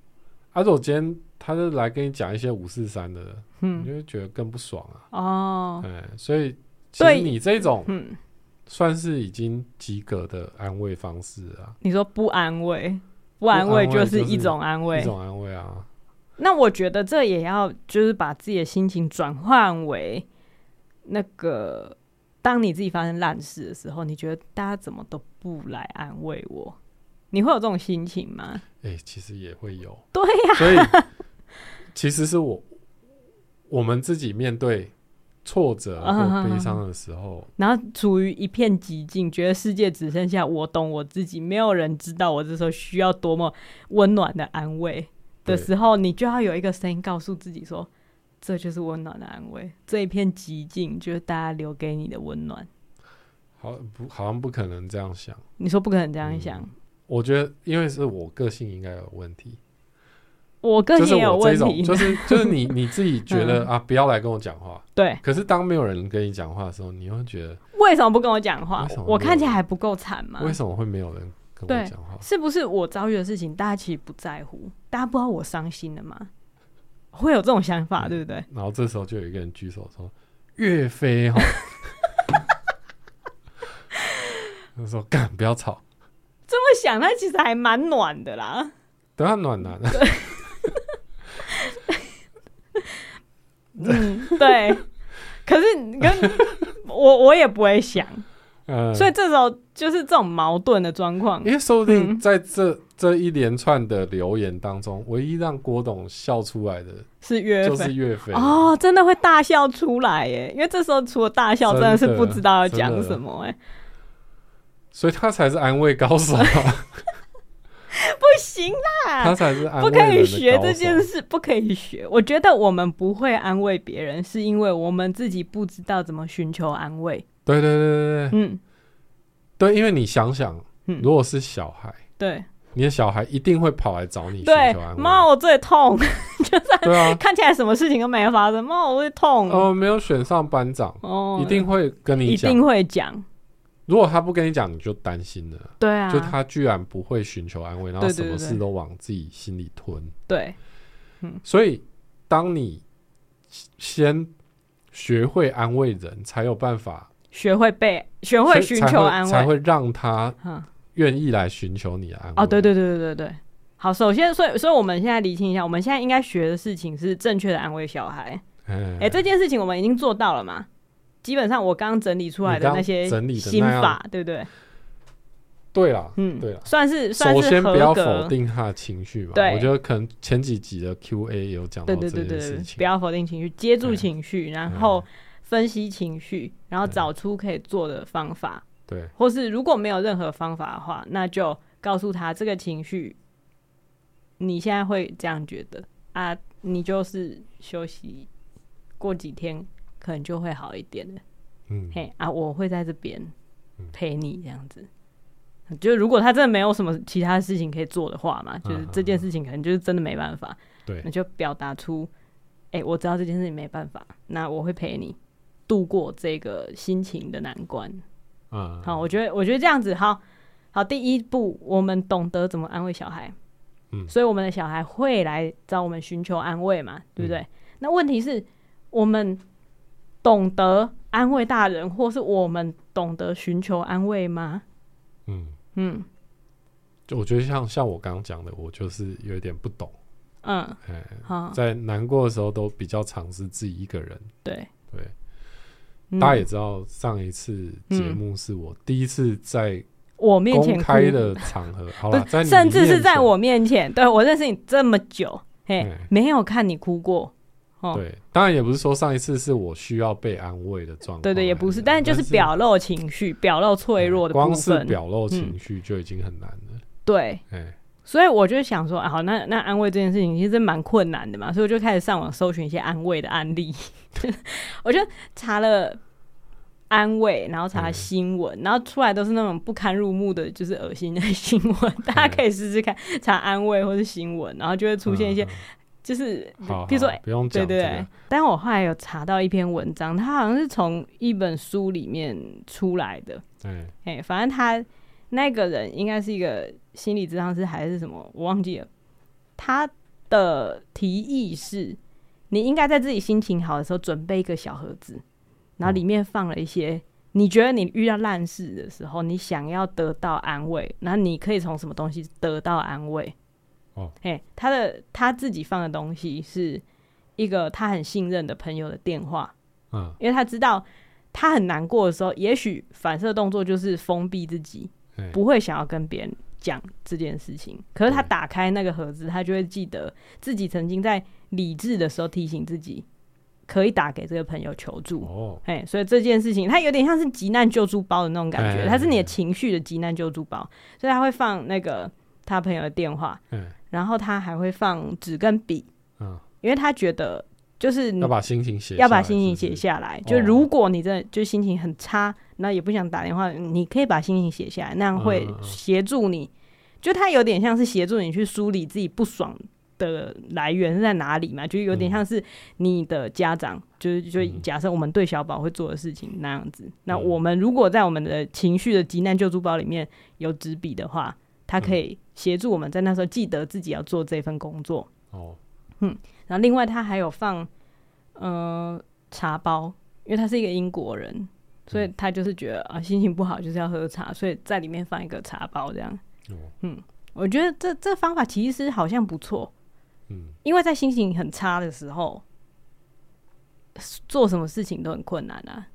而且我今天他就来跟你讲一些五四三的，嗯，你就会觉得更不爽啊。哦，对，所以其实你这种，嗯，算是已经及格的安慰方式啊。你说不安慰，不安慰就是一种安慰，一种安慰啊。那我觉得这也要就是把自己的心情转换为那个，当你自己发生烂事的时候，你觉得大家怎么都不来安慰我？你会有这种心情吗？哎、欸，其实也会有。对呀、啊，所以其实是我我们自己面对挫折或悲伤的时候，然后处于一片寂静，觉得世界只剩下我懂我自己，没有人知道我这时候需要多么温暖的安慰的时候，你就要有一个声音告诉自己说：“这就是温暖的安慰。”这一片寂静就是大家留给你的温暖。好不，好像不可能这样想。你说不可能这样想？嗯我觉得，因为是我个性应该有问题，我个人也有问题，就是就是你 你自己觉得、嗯、啊，不要来跟我讲话。对。可是当没有人跟你讲话的时候，你会觉得为什么不跟我讲话？我看起来还不够惨吗？为什么会没有人跟我讲话？是不是我遭遇的事情，大家其实不在乎？大家不知道我伤心了吗？会有这种想法，对不对？然后这时候就有一个人举手说：“岳飞哈。”他说：“干，不要吵。”这么想，他其实还蛮暖的啦。等，他暖男的。嗯，对。可是你跟我，我也不会想。嗯。所以这时候就是这种矛盾的状况。因为说不定在这这一连串的留言当中，唯一让郭董笑出来的是岳飞，就是岳飞。哦，真的会大笑出来耶！因为这时候除了大笑，真的是不知道要讲什么哎。所以他才是安慰高手啊！不行啦，他才是安，不可以学这件事，不可以学。我觉得我们不会安慰别人，是因为我们自己不知道怎么寻求安慰。对对对对对，嗯，对，因为你想想，如果是小孩，对，你的小孩一定会跑来找你寻求安。妈，我最痛，就是对啊，看起来什么事情都没发生，妈，我最痛。哦，没有选上班长，哦，一定会跟你讲，一定会讲。如果他不跟你讲，你就担心了。对啊，就他居然不会寻求安慰，然后什么事都往自己心里吞。对，嗯，所以当你先学会安慰人，才有办法学会被学会寻求安慰，才会让他愿意来寻求你的安慰。哦，对对对对对对。好，首先，所以所以我们现在理清一下，我们现在应该学的事情是正确的安慰小孩。哎、欸，这件事情我们已经做到了嘛？基本上我刚整理出来的那些心法，对不对？对啦，嗯，对啦，算是算是首先不要否定他的情绪吧。对，我觉得可能前几集的 Q&A 有讲到这件事情。对对对对，不要否定情绪，接住情绪，然后分析情绪，然后找出可以做的方法。对，或是如果没有任何方法的话，那就告诉他这个情绪，你现在会这样觉得啊，你就是休息，过几天。可能就会好一点的，嗯，嘿啊，我会在这边陪你这样子。嗯、就如果他真的没有什么其他事情可以做的话嘛，就是这件事情可能就是真的没办法，对、啊，那就表达出，哎、欸，我知道这件事情没办法，那我会陪你度过这个心情的难关。嗯，好，我觉得我觉得这样子好，好，第一步我们懂得怎么安慰小孩，嗯，所以我们的小孩会来找我们寻求安慰嘛，对不对？嗯、那问题是我们。懂得安慰大人，或是我们懂得寻求安慰吗？嗯嗯，就我觉得像像我刚刚讲的，我就是有点不懂。嗯，在难过的时候都比较尝试自己一个人。对对，大家也知道，上一次节目是我第一次在我面前开的场合，好了，甚至是在我面前，对，我认识你这么久，嘿，没有看你哭过。对，当然也不是说上一次是我需要被安慰的状态。对对，也不是，但是就是表露情绪、表露脆弱的部分。光是表露情绪就已经很难了。对，所以我就想说，啊，好，那那安慰这件事情其实蛮困难的嘛，所以我就开始上网搜寻一些安慰的案例。我就查了安慰，然后查新闻，然后出来都是那种不堪入目的，就是恶心的 新闻。大家可以试试看查安慰或是新闻，然后就会出现一些。就是，比如说，不用讲，对对对。但我后来有查到一篇文章，它好像是从一本书里面出来的。对，哎，反正他那个人应该是一个心理咨商师还是什么，我忘记了。他的提议是，你应该在自己心情好的时候准备一个小盒子，然后里面放了一些你觉得你遇到烂事的时候，你想要得到安慰，然后你可以从什么东西得到安慰。哦，嘿，他的他自己放的东西是一个他很信任的朋友的电话，嗯，因为他知道他很难过的时候，也许反射动作就是封闭自己，不会想要跟别人讲这件事情。可是他打开那个盒子，他就会记得自己曾经在理智的时候提醒自己可以打给这个朋友求助。哦，嘿，所以这件事情他有点像是急难救助包的那种感觉，它是你的情绪的急难救助包，所以他会放那个他朋友的电话，嗯。然后他还会放纸跟笔，嗯，因为他觉得就是要把心情写，要把心情写下来。就如果你真的就心情很差，那也不想打电话，你可以把心情写下来，那样会协助你。就他有点像是协助你去梳理自己不爽的来源是在哪里嘛，就有点像是你的家长，就是就假设我们对小宝会做的事情那样子。那我们如果在我们的情绪的急难救助包里面有纸笔的话。他可以协助我们在那时候记得自己要做这份工作。哦，嗯，然后另外他还有放，呃，茶包，因为他是一个英国人，所以他就是觉得啊，心情不好就是要喝茶，所以在里面放一个茶包这样。哦，嗯，我觉得这这方法其实好像不错。嗯，因为在心情很差的时候，做什么事情都很困难啊。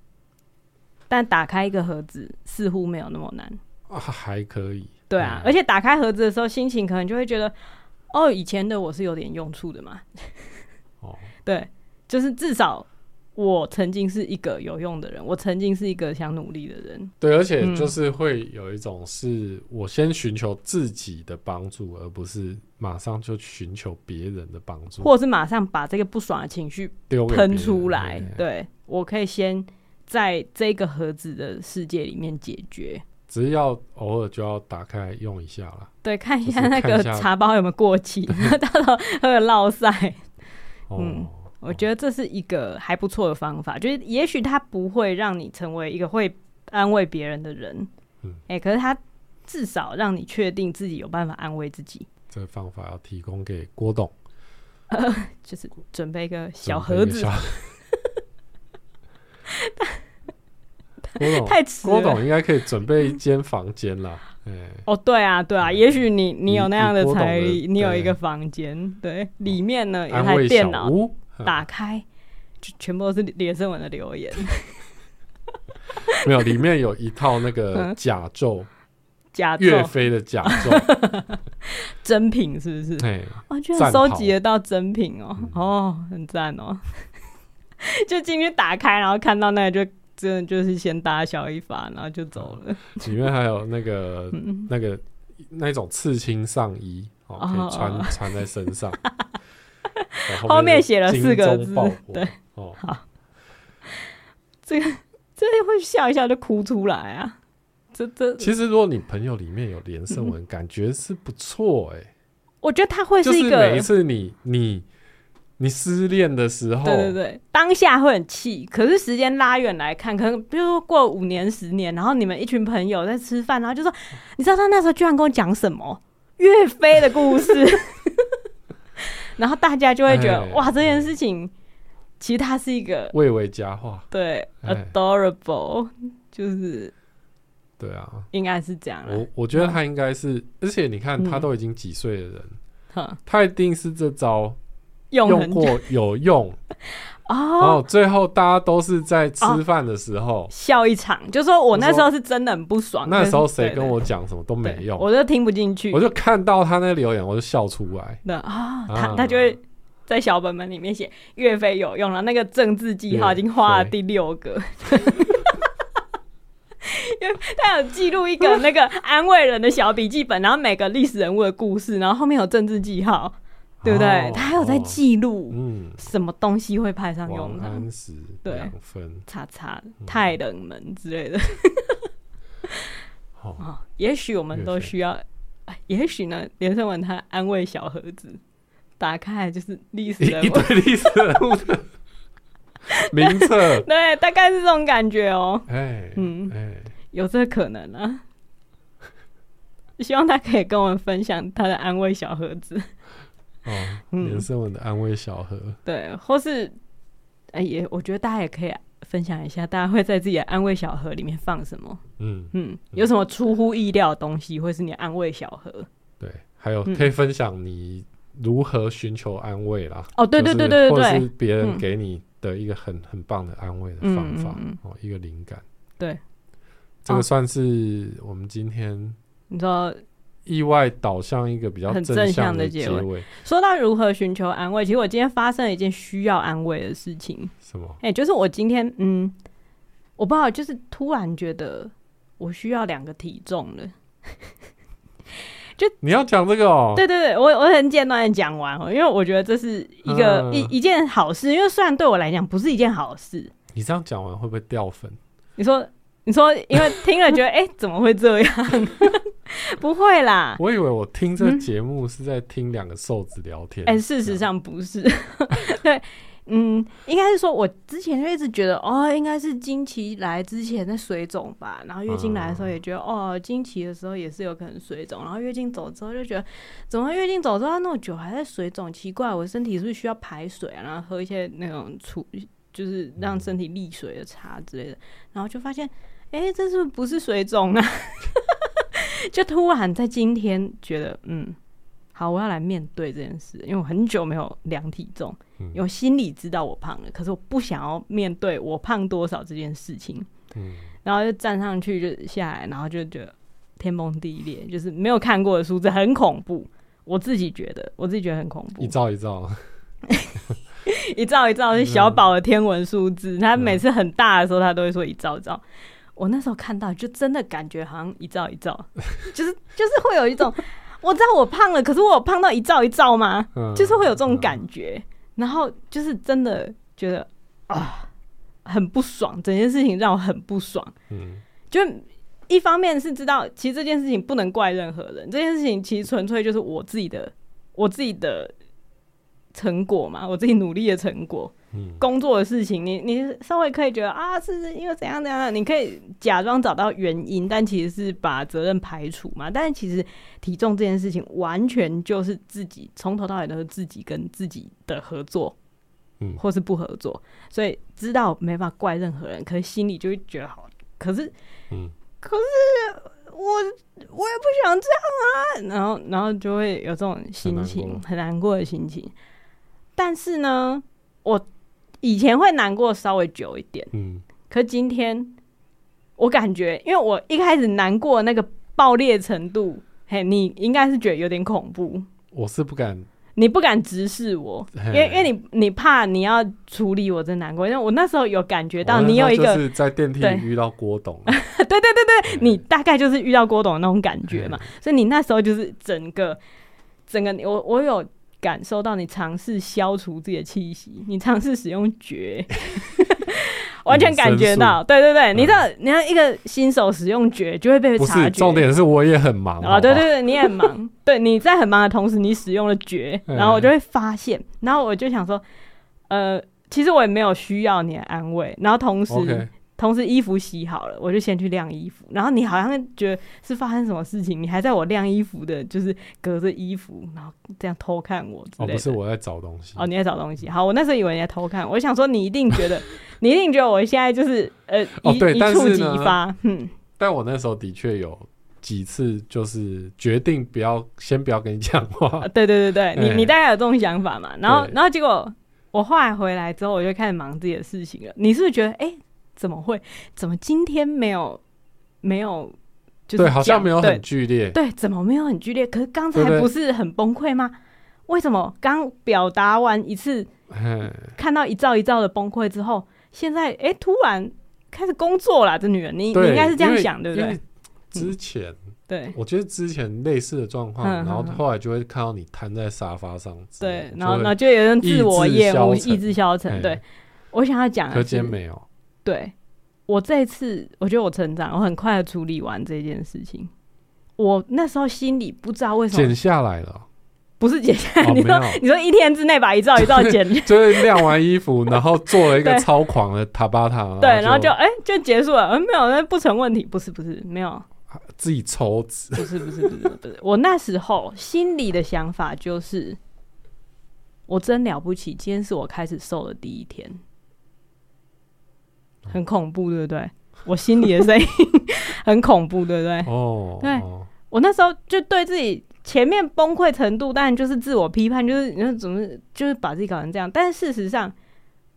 但打开一个盒子似乎没有那么难。啊，还可以。对啊，而且打开盒子的时候，心情可能就会觉得，哦，以前的我是有点用处的嘛。哦，对，就是至少我曾经是一个有用的人，我曾经是一个想努力的人。对，而且就是会有一种是我先寻求自己的帮助，而不是马上就寻求别人的帮助，或者是马上把这个不爽的情绪喷出来。对，我可以先在这个盒子的世界里面解决。只是要偶尔就要打开用一下了，对，看一下那个茶包有没有过期，到时候会有落赛。嗯，我觉得这是一个还不错的方法，就是也许它不会让你成为一个会安慰别人的人，嗯，哎、欸，可是它至少让你确定自己有办法安慰自己。这个方法要提供给郭董，呃，就是准备一个小盒子。郭董，太迟。郭董应该可以准备一间房间啦。哦，对啊，对啊，也许你你有那样的财力，你有一个房间，对，里面呢有台电脑，打开就全部都是连胜文的留言。没有，里面有一套那个甲胄，甲岳飞的甲胄，真品是不是？对，哇，居然收集得到真品哦，哦，很赞哦。就进去打开，然后看到那个就。真的就是先打小一发，然后就走了。里面还有那个、嗯、那个那种刺青上衣，哦，可以穿穿在身上。后面写了四个字，对，哦，好。这个这会笑一笑就哭出来啊！这这其实如果你朋友里面有连胜文，感觉是不错哎、欸。我觉得他会是一个每一次你你。你失恋的时候，对对对，当下会很气，可是时间拉远来看，可能比如说过五年、十年，然后你们一群朋友在吃饭，然后就说，你知道他那时候居然跟我讲什么？岳飞的故事，然后大家就会觉得，哇，这件事情其实它是一个蔚为佳话，对，adorable，就是，对啊，应该是这样。我我觉得他应该是，而且你看他都已经几岁的人，他一定是这招。用过有用哦，然后最后大家都是在吃饭的时候笑一场，就说我那时候是真的很不爽。那时候谁跟我讲什么都没用，我就听不进去。我就看到他那留言，我就笑出来。那啊，他他就会在小本本里面写岳飞有用了，那个政治记号已经画了第六个，因为他有记录一个那个安慰人的小笔记本，然后每个历史人物的故事，然后后面有政治记号。对不对？他还有在记录，嗯，什么东西会派上用场？对，分叉叉太冷门之类的。也许我们都需要，也许呢，连胜文他安慰小盒子，打开就是历史人物，一堆历史人物的名册，对，大概是这种感觉哦。哎、欸，嗯，有这个可能啊。希望他可以跟我们分享他的安慰小盒子。哦，连胜文的安慰小盒，嗯、对，或是哎、欸，也我觉得大家也可以分享一下，大家会在自己的安慰小盒里面放什么？嗯嗯，有什么出乎意料的东西，会是你安慰小盒？对，还有可以分享你如何寻求安慰啦。哦，对对对对对对，或者是别人给你的一个很很棒的安慰的方法哦，一个灵感。对，这个算是我们今天。你说意外导向一个比较很正向的结尾。说到如何寻求安慰，其实我今天发生了一件需要安慰的事情。什么？哎、欸，就是我今天，嗯，我不知道，就是突然觉得我需要两个体重了。就你要讲这个哦？对对对，我我很简短的讲完哦，因为我觉得这是一个、嗯、一一件好事，因为虽然对我来讲不是一件好事。你这样讲完会不会掉粉？你说。你说，因为听了觉得，哎、欸，怎么会这样？不会啦，我以为我听这节目是在听两个瘦子聊天。哎、嗯欸，事实上不是。对，嗯，应该是说，我之前就一直觉得，哦，应该是经期来之前的水肿吧。然后月经来的时候也觉得，嗯、哦，经期的时候也是有可能水肿。然后月经走之后就觉得，怎么月经走之后那么久还在水肿？奇怪，我身体是不是需要排水啊？然后喝一些那种处，就是让身体利水的茶之类的。然后就发现。哎、欸，这是不是水肿啊？就突然在今天觉得，嗯，好，我要来面对这件事，因为我很久没有量体重，嗯、因为我心里知道我胖了，可是我不想要面对我胖多少这件事情。嗯，然后就站上去就下来，然后就觉得天崩地裂，就是没有看过的数字，很恐怖。我自己觉得，我自己觉得很恐怖。一兆一兆，一兆一兆是小宝的天文数字，他每次很大的时候，他都会说一兆一兆。我那时候看到，就真的感觉好像一兆一兆，就是就是会有一种，我知道我胖了，可是我有胖到一兆一兆吗？就是会有这种感觉，然后就是真的觉得啊，很不爽，整件事情让我很不爽。嗯，就一方面是知道，其实这件事情不能怪任何人，这件事情其实纯粹就是我自己的，我自己的成果嘛，我自己努力的成果。工作的事情，你你稍微可以觉得啊，是因为怎样怎样，你可以假装找到原因，但其实是把责任排除嘛。但是其实体重这件事情，完全就是自己从头到尾都是自己跟自己的合作，嗯，或是不合作，所以知道没法怪任何人，可是心里就会觉得好，可是，嗯，可是我我也不想这样啊，然后然后就会有这种心情，很难过的心情。但是呢，我。以前会难过稍微久一点，嗯，可今天我感觉，因为我一开始难过那个爆裂程度，嘿，你应该是觉得有点恐怖。我是不敢，你不敢直视我，因为因为你你怕你要处理我真难过，因为我那时候有感觉到你有一个是在电梯里遇到郭董，对对对对，对，你大概就是遇到郭董的那种感觉嘛，所以你那时候就是整个整个我我有。感受到你尝试消除自己的气息，你尝试使用绝，完全感觉到，对对对，嗯、你知道，你看一个新手使用绝就会被察觉。重点是我也很忙啊，对对对，你也很忙，对，你在很忙的同时，你使用了绝，然后我就会发现，然后我就想说，呃，其实我也没有需要你的安慰，然后同时。Okay. 同时衣服洗好了，我就先去晾衣服。然后你好像觉得是发生什么事情，你还在我晾衣服的，就是隔着衣服，然后这样偷看我之类的。哦，不是我在找东西。哦，你在找东西。好，我那时候以为你在偷看，我想说你一定觉得，你一定觉得我现在就是呃哦对，一触即发。嗯，但我那时候的确有几次就是决定不要先不要跟你讲话。啊。对对对对，你你大概有这种想法嘛？然后然后结果我后来回来之后，我就开始忙自己的事情了。你是不是觉得哎？欸怎么会？怎么今天没有没有？就是对，好像没有很剧烈。对，怎么没有很剧烈？可是刚才不是很崩溃吗？为什么刚表达完一次，看到一兆一兆的崩溃之后，现在哎、欸，突然开始工作了？这女人，你你应该是这样想，对不对？之前、嗯、对，我觉得之前类似的状况，然后后来就会看到你瘫在沙发上，对，然后然后就有人自我厌恶，意志消沉。对，我想要讲今天没有。对，我这一次，我觉得我成长，我很快的处理完这件事情。我那时候心里不知道为什么减下来了，不是剪下来，你说你说一天之内把一兆一兆剪，就是晾完衣服，然后做了一个超狂的塔巴塔，对，然后就哎就结束了，嗯，没有，那不成问题，不是不是没有，自己抽脂，不是不是不是不是，我那时候心里的想法就是，我真了不起，今天是我开始瘦的第一天，很恐怖，对不对？我心里的声音很恐怖，对不对？哦，对，我那时候就对自己。前面崩溃程度当然就是自我批判，就是你说怎么就是把自己搞成这样。但是事实上，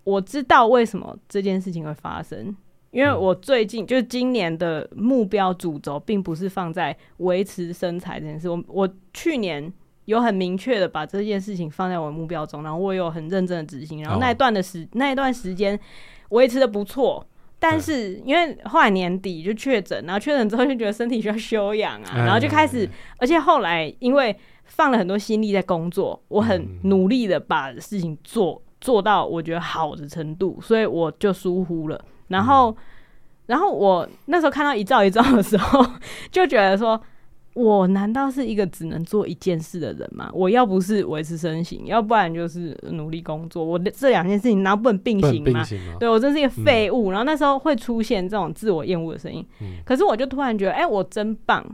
我知道为什么这件事情会发生，因为我最近就是今年的目标主轴，并不是放在维持身材这件事。我我去年有很明确的把这件事情放在我的目标中，然后我有很认真的执行，然后那一段的时那一段时间维持的不错。但是因为后来年底就确诊，然后确诊之后就觉得身体需要休养啊，然后就开始，而且后来因为放了很多心力在工作，我很努力的把事情做做到我觉得好的程度，所以我就疏忽了。然后，然后我那时候看到一兆一兆的时候，就觉得说。我难道是一个只能做一件事的人吗？我要不是维持身形，要不然就是努力工作。我的这两件事情难道不能并行吗？吗对，我真是一个废物。嗯、然后那时候会出现这种自我厌恶的声音。嗯、可是我就突然觉得，哎、欸，我真棒！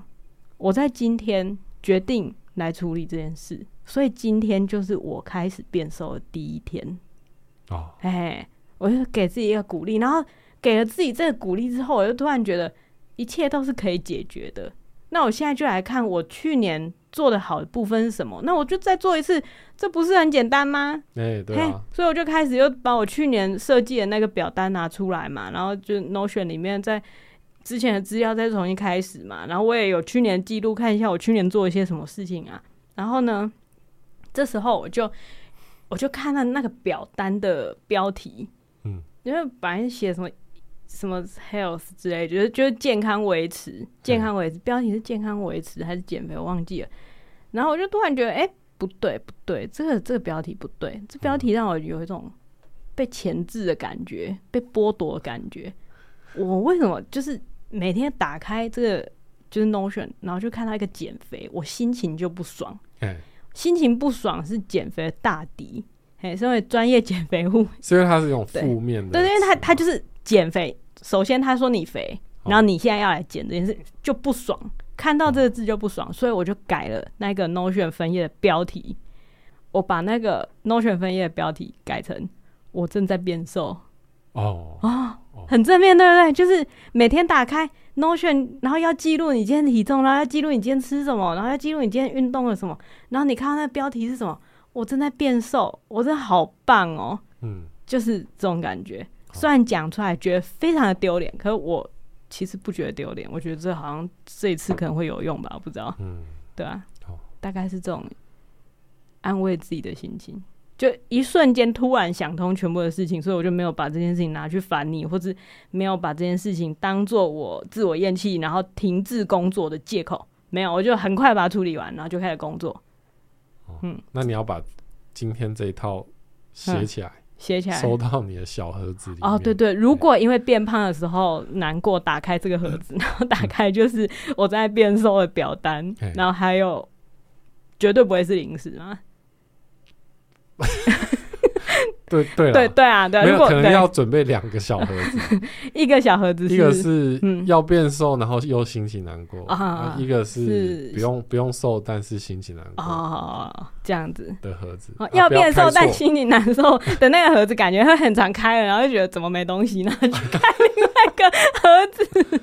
我在今天决定来处理这件事，所以今天就是我开始变瘦的第一天。哦，哎，我就给自己一个鼓励，然后给了自己这个鼓励之后，我就突然觉得一切都是可以解决的。那我现在就来看我去年做的好的部分是什么？那我就再做一次，这不是很简单吗？哎，对啊。所以我就开始又把我去年设计的那个表单拿出来嘛，然后就 Notion 里面在之前的资料再重新开始嘛，然后我也有去年记录，看一下我去年做一些什么事情啊。然后呢，这时候我就我就看到那个表单的标题，嗯，因为本来写什么。什么 health 之类，就是就是健康维持，健康维持。标题是健康维持还是减肥？我忘记了。然后我就突然觉得，哎、欸，不对不对，这个这个标题不对，这标题让我有一种被钳制的感觉，被剥夺的感觉。我为什么就是每天打开这个就是 Notion，然后就看到一个减肥，我心情就不爽。心情不爽是减肥的大敌。嘿，身为专业减肥户，是因为它是一种负面的，对，对，因为它它就是。减肥，首先他说你肥，然后你现在要来减这件事就不爽，看到这个字就不爽，所以我就改了那个 Notion 分页的标题，我把那个 Notion 分页的标题改成“我正在变瘦”。哦哦，很正面，对不对？就是每天打开 Notion，然后要记录你今天体重，然后要记录你今天吃什么，然后要记录你今天运动了什么，然后你看到那个标题是什么？我正在变瘦，我真的好棒哦。嗯，就是这种感觉。虽然讲出来觉得非常的丢脸，可是我其实不觉得丢脸。我觉得这好像这一次可能会有用吧，我不知道。嗯，对啊，大概是这种安慰自己的心情，就一瞬间突然想通全部的事情，所以我就没有把这件事情拿去烦你，或者没有把这件事情当做我自我厌弃，然后停滞工作的借口。没有，我就很快把它处理完，然后就开始工作。嗯，那你要把今天这一套写起来。嗯写起来，收到你的小盒子里。哦，对对，如果因为变胖的时候难过，打开这个盒子，然后打开就是我在变瘦的表单，然后还有绝对不会是零食啊。对对对对啊，对，没有可能要准备两个小盒子，一个小盒子，一个是要变瘦，然后又心情难过。啊，一个是不用不用瘦，但是心情难过哦，这样子。的盒子，要变瘦但心情难受的那个盒子，感觉会很常开了，然后就觉得怎么没东西呢？去 开另外一个盒子，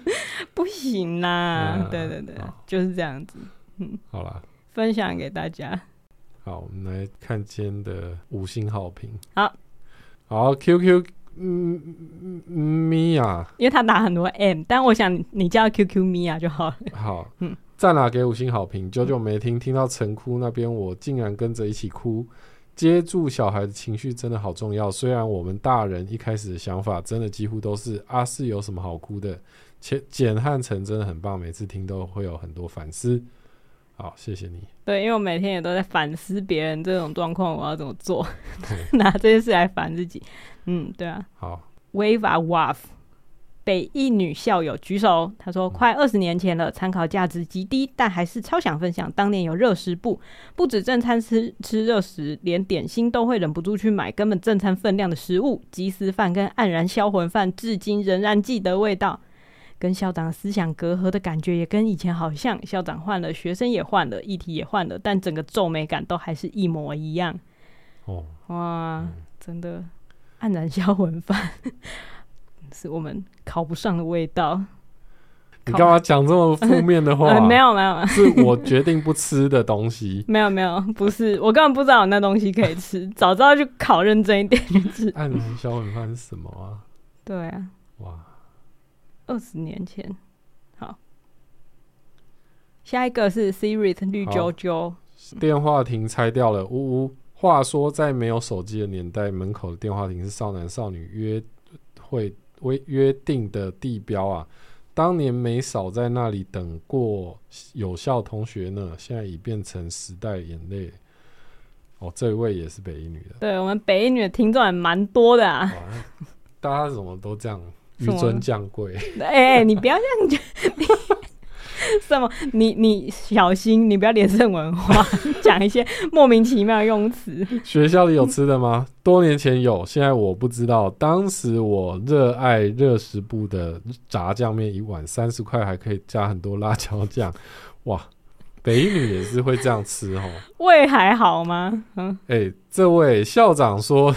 不行啦，对对对，就是这样子，嗯，好啦，分享给大家。好，我们来看今天的五星好评。好，好，QQ Mia，，因为他打很多 M，但我想你叫 QQ Mia 就好了。好，嗯，在哪给五星好评？久久没听，听到陈哭那边，我竟然跟着一起哭。接住小孩的情绪真的好重要。虽然我们大人一开始的想法真的几乎都是啊，是有什么好哭的？且简汉成真的很棒，每次听都会有很多反思。好，谢谢你。对，因为我每天也都在反思别人这种状况，我要怎么做，拿这件事来烦自己。嗯，对啊。好。Wave a Waf，北一女校友举手，她说：“快二十年前了，参考价值极低，但还是超想分享。当年有热食部，不止正餐吃吃热食，连点心都会忍不住去买，根本正餐分量的食物。鸡丝饭跟黯然销魂饭，至今仍然记得味道。跟校长思想隔阂的感觉也跟以前好像。校长换了，学生也换了，议题也换了，但整个皱眉感都还是一模一样。哦，哇，嗯、真的黯然销魂饭。”是我们考不上的味道。你干嘛讲这么负 面的话？呃、没有没有，是我决定不吃的东西。没有没有，不是我根本不知道有那东西可以吃，早知道就考认真一点去吃。黯然销魂饭是什么啊？对啊，哇，二十年前。好，下一个是 Siri 绿啾啾，电话亭拆掉了，呜呜。话说，在没有手机的年代，门口的电话亭是少男少女约会。为约定的地标啊，当年没少在那里等过有效同学呢，现在已变成时代眼泪。哦，这一位也是北一女的，对我们北一女的听众也蛮多的啊。大家怎么都这样紆尊降贵？哎你不要这样讲。什么？你你小心，你不要连胜文化，讲一些莫名其妙的用词。学校里有吃的吗？多年前有，现在我不知道。当时我热爱热食部的炸酱面，一碗三十块，还可以加很多辣椒酱。哇，北女也是会这样吃哦。胃还好吗？嗯，哎、欸，这位校长说。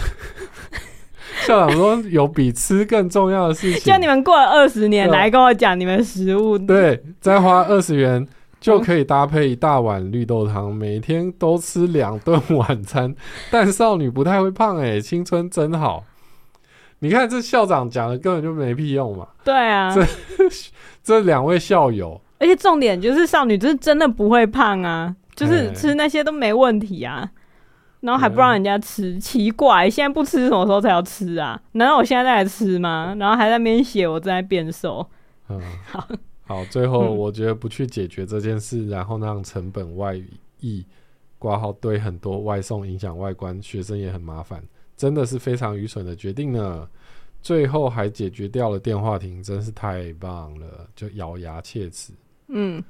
校长说：“有比吃更重要的事情。”就你们过了二十年来跟我讲你们食物，对，再花二十元就可以搭配一大碗绿豆汤，每天都吃两顿晚餐。但少女不太会胖哎，青春真好。你看这校长讲的根本就没屁用嘛。对啊，这 这两位校友，而且重点就是少女就是真的不会胖啊，就是吃那些都没问题啊。然后还不让人家吃，嗯、奇怪，现在不吃什么时候才要吃啊？难道我现在在吃吗？然后还在那边写我正在变瘦。嗯，好，好，最后我觉得不去解决这件事，嗯、然后让成本外溢，挂号对很多外送，影响外观，学生也很麻烦，真的是非常愚蠢的决定呢。最后还解决掉了电话亭，真是太棒了，就咬牙切齿。嗯。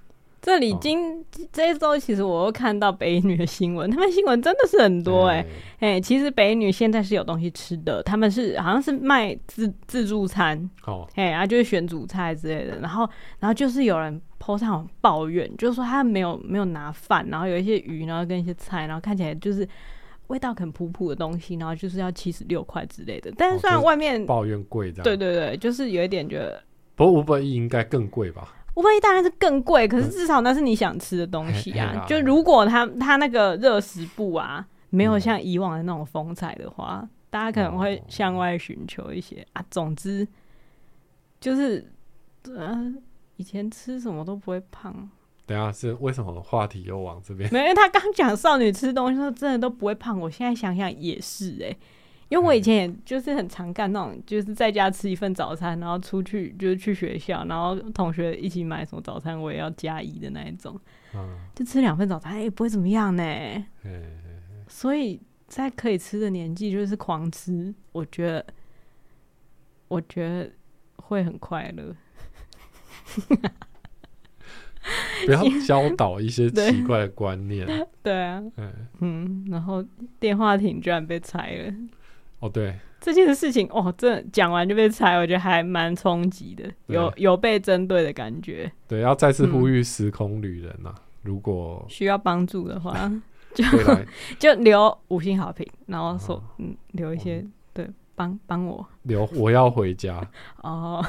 这里今、哦、这一周，其实我又看到北女的新闻，他们新闻真的是很多哎、欸、哎、欸，其实北女现在是有东西吃的，他们是好像是卖自自助餐。哦，哎，然后就是选主菜之类的，然后然后就是有人 po 上抱怨，就是说他没有没有拿饭，然后有一些鱼，然后跟一些菜，然后看起来就是味道很普普的东西，然后就是要七十六块之类的，但是虽然外面、哦、抱怨贵，这样。对对对，就是有一点觉得，不过五百亿应该更贵吧。五百一当然是更贵，可是至少那是你想吃的东西啊。就如果他他那个热食部啊，没有像以往的那种风采的话，嗯、大家可能会向外寻求一些啊。总之，就是呃，以前吃什么都不会胖。等下是为什么话题又往这边？没，他刚讲少女吃东西说真的都不会胖。我现在想想也是哎、欸。因为我以前也就是很常干那种，就是在家吃一份早餐，然后出去就是去学校，然后同学一起买什么早餐，我也要加一的那一种，嗯、就吃两份早餐，也、欸、不会怎么样呢。嘿嘿嘿，所以在可以吃的年纪，就是狂吃，我觉得，我觉得会很快乐。不要教导一些奇怪的观念。对，对啊，嗯，嗯，然后电话亭居然被拆了。哦，对，这件事情哦，这讲完就被拆，我觉得还蛮冲击的，有有被针对的感觉。对，要再次呼吁时空旅人呐、啊，嗯、如果需要帮助的话，就 就留五星好评，然后说嗯，留一些、嗯、对，帮帮我留，我要回家 哦。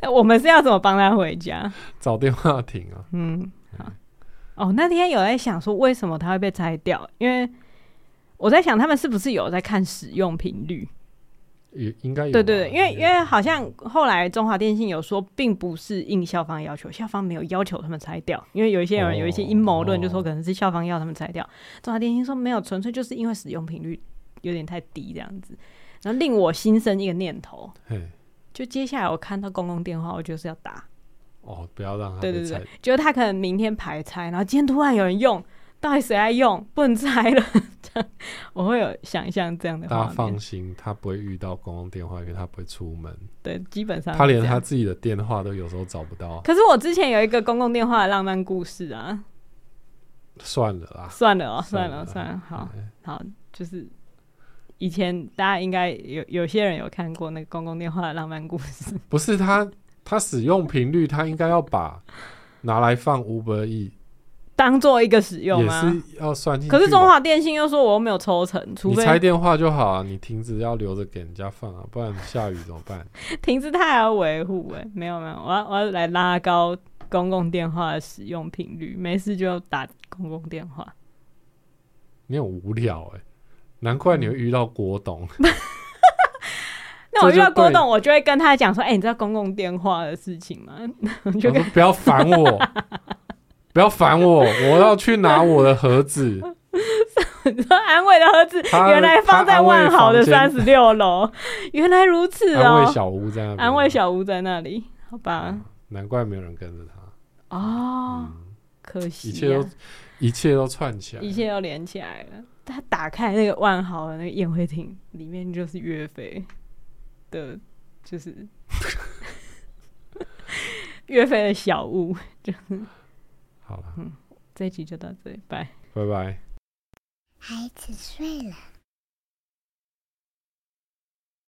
那我们是要怎么帮他回家？找电话亭啊。嗯，好。哦，那天有在想说，为什么他会被拆掉？因为我在想，他们是不是有在看使用频率？也应该有。对对对，因为因为好像后来中华电信有说，并不是应校方要求，校方没有要求他们拆掉。因为有一些人有一些阴谋论，就说可能是校方要他们拆掉。哦、中华电信说没有，纯粹就是因为使用频率有点太低这样子。然后令我心生一个念头，就接下来我看到公共电话，我就是要打。哦，不要让他对对对，觉得他可能明天排拆，然后今天突然有人用。到底谁爱用？不能拆了。我会有想象这样的。大家放心，他不会遇到公共电话，因为他不会出门。对，基本上他连他自己的电话都有时候找不到。可是我之前有一个公共电话的浪漫故事啊。算了啦，算了哦，算了算了，好好，就是以前大家应该有有些人有看过那个公共电话的浪漫故事。不是他，他使用频率，他应该要把拿来放 Uber E 当做一个使用啊，也是要算进去。可是中华电信又说我又没有抽成，除非你拆电话就好啊，你停止要留着给人家放啊，不然下雨怎么办？停止他还要维护哎，没有没有，我要我要来拉高。公共电话的使用频率，没事就打公共电话。你很无聊哎、欸，难怪你会遇到郭董。那我遇到郭董，我就会跟他讲说：“哎、欸，你知道公共电话的事情吗？” 就说不要烦我，不要烦我，我要去拿我的盒子。你说安慰的盒子原来放在万豪的三十六楼，原来如此哦、喔。安慰小屋在那里，安慰小屋在那里，好吧。嗯难怪没有人跟着他哦，嗯、可惜、啊，一切都一切都串起来，一切都连起来了。他打开那个万豪的那个宴会厅，里面就是岳飞的，就是 岳飞的小屋，就好了。嗯，这一集就到这里，拜拜拜。孩子睡了。